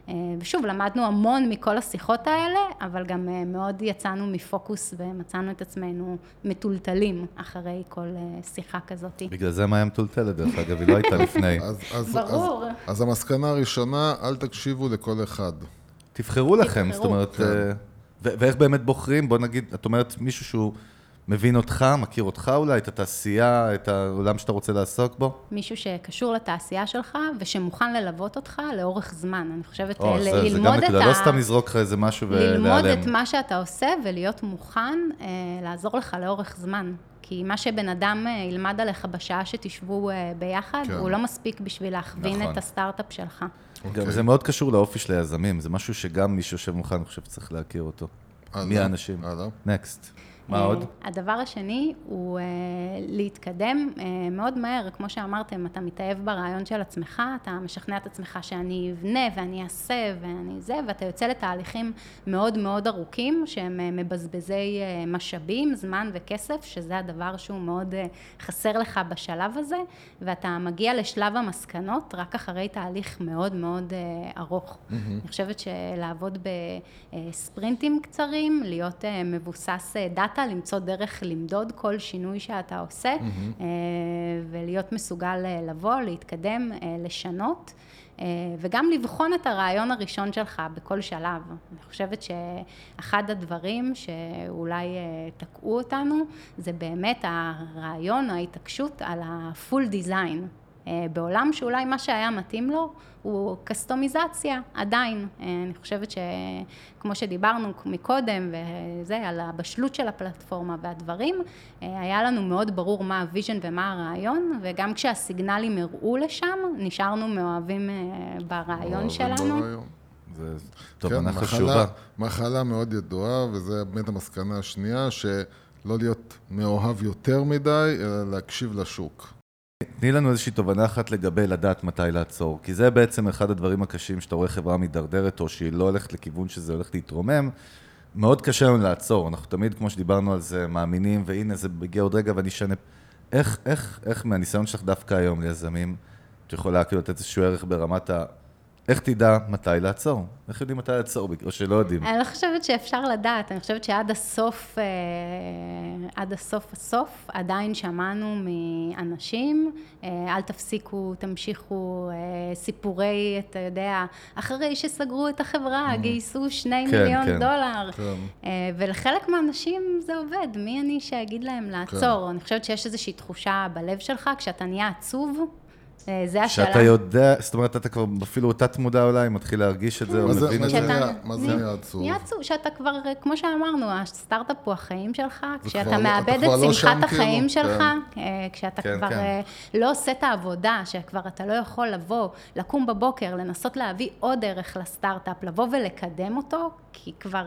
S4: אה, ושוב, למדנו המון מכל השיחות האלה, אבל גם מאוד יצאנו מפוקוס ומצאנו את עצמנו מטולטלים אחרי כל שיחה כזאת.
S2: בגלל זה מאיה מטולטלת, דרך אגב, היא לא הייתה *laughs* לפני.
S4: אז, אז, ברור.
S3: אז, אז המסקנה הראשונה, אל תקשיבו לכל אחד.
S2: תבחרו לכם, זאת אומרת, כן. אה, ואיך באמת בוחרים? בוא נגיד, את אומרת מישהו שהוא מבין אותך, מכיר אותך אולי, את התעשייה, את העולם שאתה רוצה לעסוק בו?
S4: מישהו שקשור לתעשייה שלך ושמוכן ללוות אותך לאורך זמן. אני חושבת,
S2: או, זה, ללמוד זה גם את ה... לא סתם לזרוק לך איזה משהו
S4: ולהיעלם. ללמוד את מה שאתה עושה ולהיות מוכן אה, לעזור לך לאורך זמן. כי מה שבן אדם אה, ילמד עליך בשעה שתשבו אה, ביחד, כן. הוא לא מספיק בשביל להכווין נכון. את הסטארט-אפ שלך.
S2: Okay. גם אוקיי. זה מאוד קשור לאופי של היזמים, זה משהו שגם מי שיושב מולך, אני חושב שצריך להכיר אותו. מי האנשים? נקסט. מה עוד?
S4: הדבר השני הוא להתקדם מאוד מהר, כמו שאמרתם, אתה מתאהב ברעיון של עצמך, אתה משכנע את עצמך שאני אבנה ואני אעשה ואני זה, ואתה יוצא לתהליכים מאוד מאוד ארוכים, שהם מבזבזי משאבים, זמן וכסף, שזה הדבר שהוא מאוד חסר לך בשלב הזה, ואתה מגיע לשלב המסקנות רק אחרי תהליך מאוד מאוד ארוך. Mm-hmm. אני חושבת שלעבוד בספרינטים קצרים, להיות מבוסס דאטה, למצוא דרך למדוד כל שינוי שאתה עושה, mm-hmm. ולהיות מסוגל לבוא, להתקדם, לשנות. וגם לבחון את הרעיון הראשון שלך בכל שלב. אני חושבת שאחד הדברים שאולי תקעו אותנו, זה באמת הרעיון, ההתעקשות על ה-full design. אה, בעולם שאולי מה שהיה מתאים לו הוא customization, עדיין. אה, אני חושבת שכמו שדיברנו מקודם, וזה, על הבשלות של הפלטפורמה והדברים, אה, היה לנו מאוד ברור מה ה vision ומה הרעיון, וגם כשה signalים הראו לשם, נשארנו מאוהבים ברעיון שלנו.
S3: זה תובנה כן, חשובה. מחלה מאוד ידועה, וזה באמת המסקנה השנייה, שלא להיות מאוהב יותר מדי, אלא להקשיב לשוק.
S2: תני לנו איזושהי תובנה אחת לגבי לדעת מתי לעצור, כי זה בעצם אחד הדברים הקשים שאתה רואה חברה מידרדרת או שהיא לא הולכת לכיוון שזה הולך להתרומם, מאוד קשה לנו לעצור, אנחנו תמיד, כמו שדיברנו על זה, מאמינים, והנה זה מגיע עוד רגע ואני אשנה... איך, איך, איך מהניסיון שלך דווקא היום ליזמים, את יכולה כאילו לתת איזשהו ערך ברמת ה... איך תדע מתי לעצור? איך יודעים מתי לעצור, או שלא יודעים?
S4: אני לא חושבת שאפשר לדעת, אני חושבת שעד הסוף, אה, עד הסוף הסוף, עדיין שמענו מאנשים, אה, אל תפסיקו, תמשיכו, אה, סיפורי, אתה יודע, אחרי שסגרו את החברה, mm. גייסו שני כן, מיליון כן. דולר, כן. ולחלק מהאנשים זה עובד, מי אני שאגיד להם לעצור? כן. אני חושבת שיש איזושהי תחושה בלב שלך, כשאתה נהיה עצוב, זה השלב.
S2: שאתה יודע, זאת אומרת, אתה כבר אפילו תת מודע אולי, מתחיל להרגיש את זה, או מבין את זה.
S3: מה זה נהיה עצוב?
S4: נהיה עצוב, שאתה כבר, כמו שאמרנו, הסטארט-אפ הוא החיים שלך, כשאתה מאבד את לא שמחת החיים כאילו. שלך, כן. אה, כשאתה כן, כבר כן. אה, לא עושה את העבודה, שכבר אתה לא יכול לבוא, לקום בבוקר, לנסות להביא עוד ערך לסטארט-אפ, לבוא ולקדם אותו, כי כבר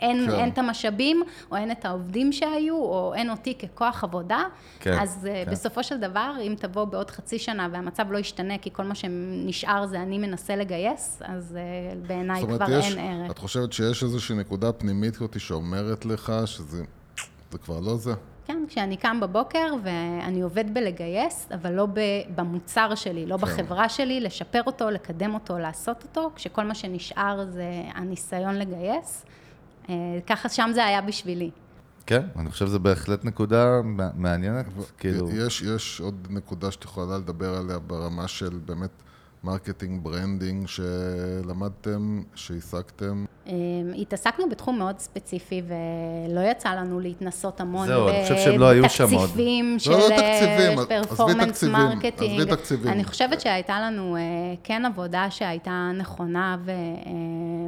S4: אין, אין את המשאבים, או אין את העובדים שהיו, או אין אותי ככוח עבודה, אז בסופו של דבר, אם תבוא בעוד חצי שנה, והמצב לא ישתנה, כי כל מה שנשאר זה אני מנסה לגייס, אז uh, בעיניי כבר יש, אין ערך.
S3: את חושבת שיש איזושהי נקודה פנימית כזאת שאומרת לך שזה זה כבר לא זה?
S4: כן, כשאני קם בבוקר ואני עובד בלגייס, אבל לא במוצר שלי, לא כן. בחברה שלי, לשפר אותו, לקדם אותו, לעשות אותו, כשכל מה שנשאר זה הניסיון לגייס. אה, ככה שם זה היה בשבילי.
S2: כן, אני חושב שזו בהחלט נקודה מעניינת, כאילו...
S3: יש, יש עוד נקודה שאת יכולה לדבר עליה ברמה של באמת marketing, branding, שלמדתם, שהשגתם?
S4: אמ, התעסקנו בתחום מאוד ספציפי, ולא יצא לנו להתנסות המון
S2: זהו, אני חושב שהם לא היו שם עוד.
S4: בתקציבים
S3: של
S4: performance marketing. עזבי תקציבים. אני חושבת שהייתה לנו אה, כן עבודה שהייתה נכונה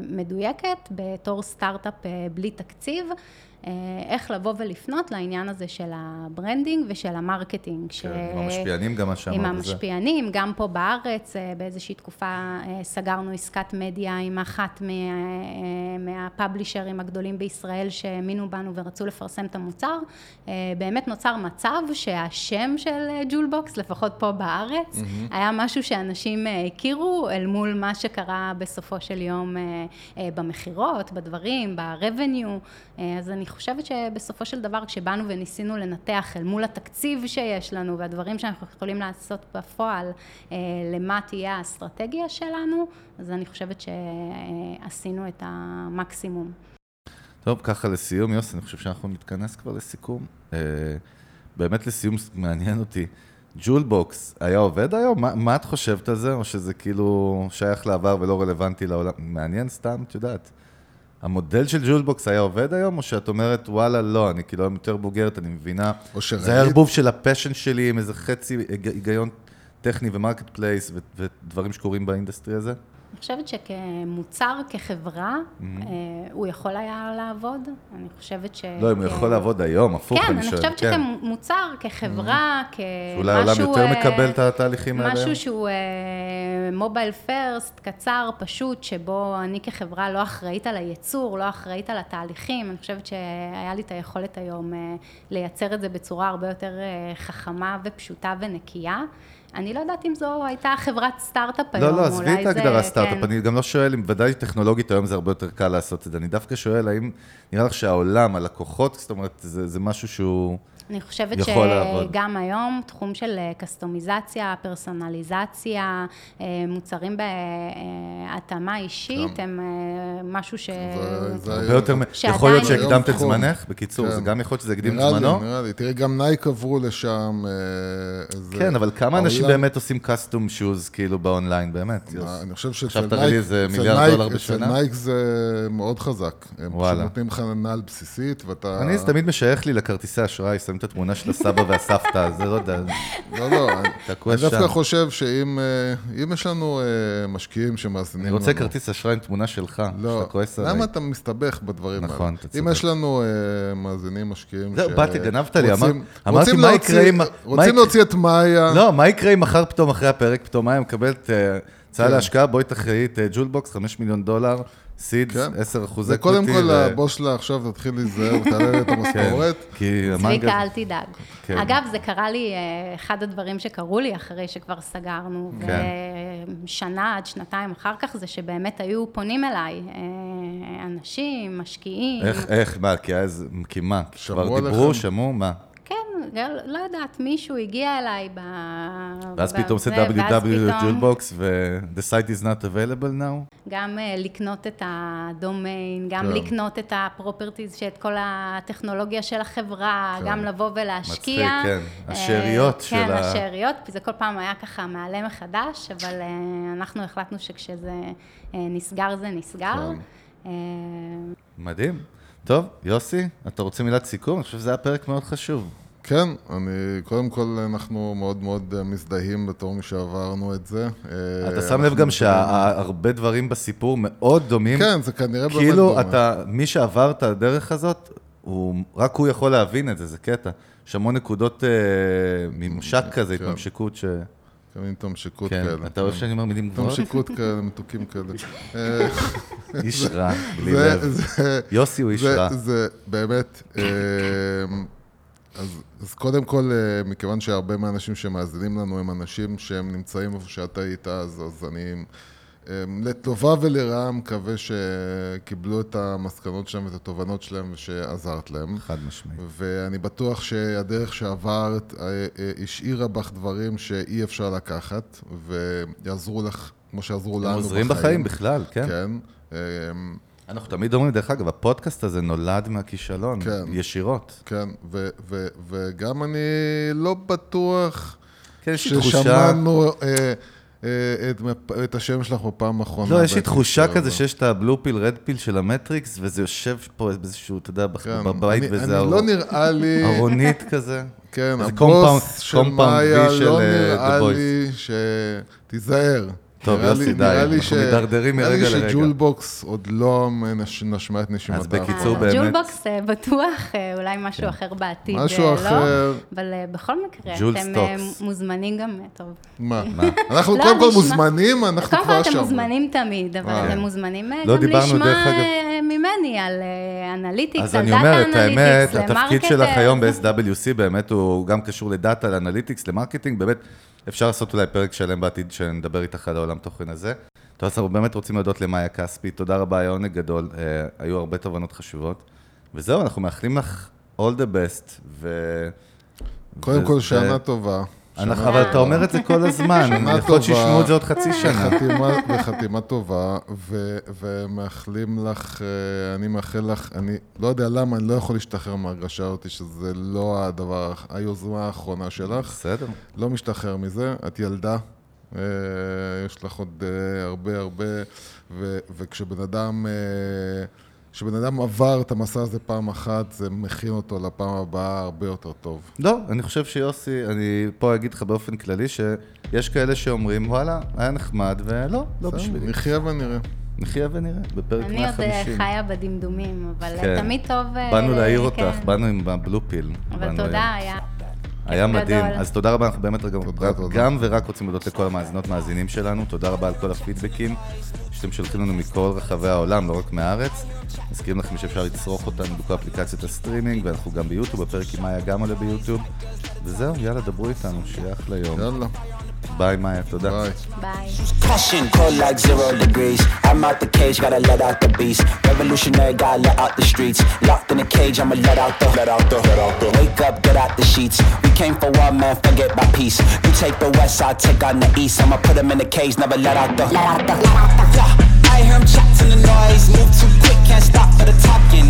S4: ומדויקת בתור סטארט-אפ אה, בלי תקציב. אה, איך לבוא ולפנות לעניין הזה של ה branding ושל ה marketing.
S2: כן, עם המשפיענים גם מה שאמרת.
S4: עם המשפיענים, זה. גם פה בארץ, אה, באיזושהי תקופה אה, סגרנו עסקת מדיה עם אחת מה, מה publisherים הגדולים בישראל שהאמינו בנו ורצו לפרסם את המוצר. באמת נוצר מצב שהשם של ג'ולבוקס, לפחות פה בארץ, mm-hmm. היה משהו שאנשים הכירו אל מול מה שקרה בסופו של יום במכירות, בדברים, ב-revenue. אז אני חושבת שבסופו של דבר כשבאנו וניסינו לנתח אל מול התקציב שיש לנו והדברים שאנחנו יכולים לעשות בפועל, אה, למה תהיה האסטרטגיה שלנו, אז אני חושבת שעשינו את המקסימום.
S2: טוב, ככה לסיום, יוס, אני חושב שאנחנו נתכנס כבר לסיכום. אה, באמת לסיום, מעניין אותי. ג'ול בוקס היה עובד היום? מה, מה את חושבת על זה? או שזה כאילו שייך לעבר ולא רלוונטי לעולם? מעניין סתם, את יודעת. המודל של ג'ולבוקס היה עובד היום, או שאת אומרת, וואלה, לא, אני כאילו היום יותר בוגרת, אני מבינה. או שראית... זה היה ערבוב של ה passion שלי עם איזה חצי היגיון טכני ו marketplace ודברים שקורים ב industry הזה?
S4: אני חושבת שכמוצר, כחברה,
S2: Mm-hmm.
S4: אה, הוא יכול היה לעבוד. אני חושבת ש...
S2: לא, אם הוא יכול לעבוד היום, הפוך,
S4: כן,
S2: אני
S4: אני
S2: שואל.
S4: חושבת
S2: כן.
S4: שכמוצר, כחברה, כמשהו...
S2: שאולי העולם יותר
S4: אה,
S2: מקבל את התהליכים האלה?
S4: משהו שהוא מובייל פרסט, קצר, פשוט, שבו אני כחברה לא אחראית על הייצור, לא אחראית על התהליכים. אני חושבת שהיה לי את היכולת היום אה, לייצר את זה בצורה הרבה יותר אה, חכמה ופשוטה ונקייה. אני לא יודעת אם זו הייתה חברת סטארט-אפ היום,
S2: לא, לא, עזבי את ההגדרה סטארט-אפ,
S4: כן.
S2: אני גם לא שואל אם ודאי טכנולוגית היום זה הרבה יותר קל לעשות את זה, אני דווקא שואל האם נראה לך שהעולם, הלקוחות, זאת אומרת, זה זה משהו שהוא...
S4: אני חושבת. שגם היום תחום של אה, קסטומיזציה, פרסונליזציה, אה, מוצרים בהתאמה אישית, הם אה, משהו ש...
S3: זה- זה-
S2: הרבה יותר...
S4: שעדיין-
S2: יכול להיות שהקדמת את. זמנך? בקיצור,
S3: כן.
S2: זה גם יכול להיות שזה הקדים את
S3: נראה לי,
S2: זמנו?
S3: נראה לי. תראה, גם נייק עברו לשם. אה, זה-
S2: כן, אבל כמה אנשים באמת עושים custom shoes כאילו באונליין, באמת?
S3: מה, אני חושב שאצל
S2: עכשיו
S3: נייק,
S2: מיליארד
S3: נייק-
S2: דולר בשנה.
S3: אצל נייק זה מאוד חזק. הם
S2: וואלה.
S3: פשוט נותנים לך נעל בסיסית, ואתה...
S2: אני, זה תמיד משייך לי לכרטיסי אשראי, את התמונה של הסבא והסבתא, זה לא יודע,
S3: לא, לא, אני-
S2: תקוע
S3: אני דווקא
S2: שם.
S3: חושב שאם אה, אם יש לנו אה, משקיעים שמאזינים
S2: אני
S3: לנו...
S2: רוצה כרטיס אשראי עם תמונה שלך,
S3: לא,
S2: שאתה כועס עליי.
S3: למה אתה מסתבך בדברים האלה?
S2: נכון, אתה
S3: אם
S2: צודק.
S3: יש לנו אה, מאזינים משקיעים
S2: זהו, באתי, גנבת לי, אמרתי, מה יקרה אם-
S3: רוצים להוציא את מאיה.
S2: לא, מה יקרה אם מחר פתאום אחרי הפרק, פתאום מאיה מקבלת הצעה
S3: כן.
S2: להשקעה, בואי תחראי את ג'ולבוקס, 5 מיליון דולר, סיד,
S3: כן.
S2: 10 אחוז
S3: זה קודם כל, הבוס שלה עכשיו תתחיל להיזהר ותעלה לי את
S2: כן,
S3: המשכורת.
S2: כי המנגה...
S4: צביקה, אל תדאג.
S2: כן.
S4: אגב, זה קרה לי, אה, אחד הדברים שקרו לי אחרי שכבר סגרנו,
S2: כן.
S4: ושנה עד שנתיים אחר כך, זה שבאמת היו פונים אליי אה, אנשים, משקיעים.
S2: איך, איך, מה, כי אז, כי מה? כבר דיברו? שמעו, מה?
S4: כן, לא, לא יודעת, מישהו הגיע אליי ב...
S2: ואז פתאום עושה
S4: זה, ואז
S2: www
S4: פתאום
S2: ג'ולבוקס ו-the site is not available now?
S4: גם אה, לקנות את הדומיין, גם
S3: כן.
S4: לקנות את הפרופרטיז, שאת כל הטכנולוגיה של החברה,
S3: כן.
S4: גם לבוא ולהשקיע.
S2: מצחיק, כן.
S4: אה,
S2: השאריות של
S4: כן,
S2: ה-
S4: השאריות, זה כל פעם היה ככה מעלה מחדש, אבל אה, אנחנו החלטנו שכשזה נסגר, זה נסגר.
S3: כן.
S2: מדהים. טוב, יוסי, אתה רוצה מילת סיכום? אני חושב שזה היה פרק מאוד חשוב.
S3: כן, אני, קודם כל אנחנו מאוד מאוד מזדהים בתור מי שעברנו את זה. אה,
S2: אתה שם לב גם שהרבה דברים בסיפור מאוד דומים.
S3: כן, זה כנראה באמת
S2: כאילו
S3: דומה.
S2: אתה, מי שעבר את הדרך הזאת, הוא, רק הוא יכול להבין את זה, זה קטע. יש המון נקודות אה, ממשק כזה,
S3: כן.
S2: התממשקות ש...
S3: כמין התממשקות
S2: כן,
S3: כאלה.
S2: אתה אוהב שאני אומר מילים גבוהות?
S3: התממשקות כאלה, מתוקים כאלה. *laughs*
S2: איש רע, בלי לב. יוסי הוא איש רע.
S3: זה באמת, אה, אז, קודם כל, אה, מכיוון שהרבה מהאנשים שמאזינים לנו הם אנשים שהם נמצאים איפה שאתה היית, אז, אני לטובה ולרעה מקווה שקיבלו את המסקנות שלהם ואת התובנות שלהם ושעזרת להם.
S2: חד משמעית.
S3: ואני בטוח שהדרך שעברת אה, אה, השאירה בך דברים שאי אפשר לקחת, ויעזרו לך, כמו שעזרו לנו
S2: הם
S3: בחיים.
S2: עוזרים בחיים בכלל, כן.
S3: כן. אה,
S2: אנחנו תמיד אומרים, דרך אגב, הפודקאסט הזה נולד מהכישלון,
S3: כן.
S2: ישירות.
S3: כן, ו- ו- וגם אני לא בטוח
S2: כן, לי תחושה...
S3: אה, את, את השם שלך בפעם האחרונה.
S2: לא, יש לי תחושה. כזה שיש את הבלו פיל, רד פיל של המטריקס, וזה יושב פה באיזשהו, אתה יודע,
S3: כן,
S2: בבית,
S3: אני,
S2: וזה
S3: אני לא נראה לי,
S2: ארונית כזה.
S3: כן, הבוס של מאיה לא
S2: אה,
S3: נראה. לי ש... תיזהר.
S2: טוב,
S3: נראה
S2: יוסי,
S3: לי-
S2: די,
S3: נראה לי
S2: אנחנו
S3: ש-
S2: מידרדרים
S3: נראה לי
S2: מרגע לרגע.
S3: שג'ולבוקס עוד לא נש- נשמה את נשימתה.
S2: אז בקיצור. באמת-
S4: ג'ולבוקס אה, בטוח, אה, אולי משהו אחר בעתיד,
S3: משהו
S4: אה,
S3: אחר.
S4: לא, אבל אה, בכל מקרה,
S2: ג'ול
S4: אתם
S2: סטוקס.
S4: מוזמנים גם, טוב.
S3: מה? אנחנו
S4: לא,
S3: קודם כל
S4: נשמע-
S3: מוזמנים, אנחנו
S4: קודם כל
S3: כבר
S4: אתם
S3: שם.
S4: מוזמנים תמיד, אבל. אתם מוזמנים
S2: לא
S4: גם
S2: דיברנו,
S4: לשמוע ממני על analytics,
S2: אז
S4: על
S2: אני
S4: data
S2: אומר, את האמת, התפקיד. שלך היום ב-SWC באמת הוא גם קשור ל data, ל analytics, ל marketing, באמת אפשר לעשות אולי פרק שלם בעתיד שנדבר איתך על העולם תוכן הזה. טוב, אז אנחנו באמת רוצים להודות למאיה כספי, תודה רבה, היה עונג גדול, אה, היו הרבה תובנות חשובות. וזהו, אנחנו מאחלים לך all the best, ו...
S3: קודם כל, שנה טובה.
S2: אבל אתה. אומר את זה כל הזמן, יכול להיות. שישמעו את זה עוד חצי שנה.
S3: וחתימה, טובה, ומאחלים לך, אה, אני מאחל לך, אני לא יודע למה, אני לא יכול להשתחרר מההרגשה אותי שזה לא הדבר, היוזמה האחרונה שלך.
S2: בסדר.
S3: לא משתחרר מזה, את ילדה, אה, יש לך עוד אה, הרבה הרבה, וכשבן אדם כשבן אדם עבר את המסע הזה פעם אחת, זה מכין אותו לפעם הבאה הרבה יותר טוב.
S2: לא, אני חושב שיוסי, אני פה אגיד לך באופן כללי, שיש כאלה שאומרים, וואלה, היה נחמד, ולא, לא בשבילי.
S3: נחיה ונראה.
S2: נחיה ונראה, בפרק
S4: אני עוד אה,
S2: 150.
S4: חיה בדמדומים, אבל
S2: כן.
S4: תמיד טוב... אה,
S2: באנו להעיר
S4: כן.
S2: אותך, באנו עם ה blue
S4: pill.
S2: אבל
S4: תודה. היה...
S2: היה מדהים.
S4: גדול.
S2: אז תודה רבה, אנחנו באמת רגע,
S3: תודה,
S2: רק-
S3: תודה.
S2: גם ורק רוצים להודות לכל המאזינות, מאזינים שלנו. תודה רבה על כל הפידבקים שאתם שולחים לנו מכל רחבי העולם, לא רק מהארץ. מזכירים לכם שאפשר לצרוך אותנו בכל אפליקציות הסטרימינג, ואנחנו גם ביוטיוב, הפרק עם מאיה גם עולה ביוטיוב. וזהו, יאללה, דברו איתנו, שיהיה אחלה יום.
S3: יאללה,
S2: ביי, מאיה, תודה.
S3: ביי.
S4: ביי.
S1: Caution, cold like zero degrees. I'm out the cage, gotta let out the beast. Revolutionary, gotta let out the streets. Locked in a cage, I'ma let out the, let out the, let out the. Wake up, get out the sheets. We came for one man, forget my peace. You take the west, I take on the east. I'ma put him in the cage, never let out the, let out the, let out the. Yeah, I hear him chatting the noise. Move too quick, can't stop for the talking.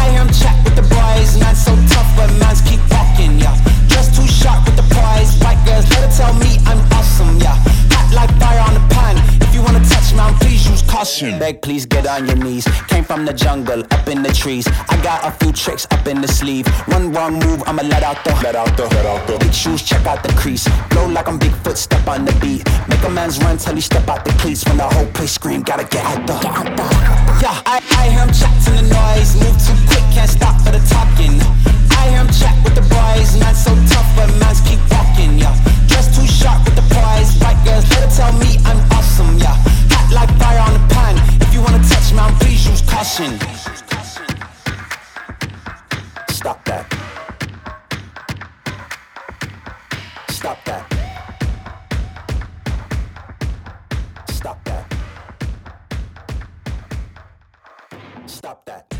S1: I hear him chat with the boys. Man, so tough, but mans keep walking. Yeah, just too sharp with the prize. White girls, let her tell me I'm awesome. Yeah, hot like fire on the pan. If you wanna touch me, please use caution. Beg, please get on your knees. Came from the jungle, up in the trees. I got a few tricks up in the sleeve. One wrong move, I'ma let out the, let out the, let out the. Big shoes, check out the crease. Blow like I'm Bigfoot, step on the beat. Make a man's run till he step out the cleats. When the whole place scream, gotta get out the, get out the. Yeah, I, I hear him chatting the noise. Move too quick, can't stop for the talking. I chat with the so tough, but keep too sharp with the girls, tell me I'm awesome. Like fire on pan. If you wanna touch me. Stop that. Stop that. Stop that. Stop that.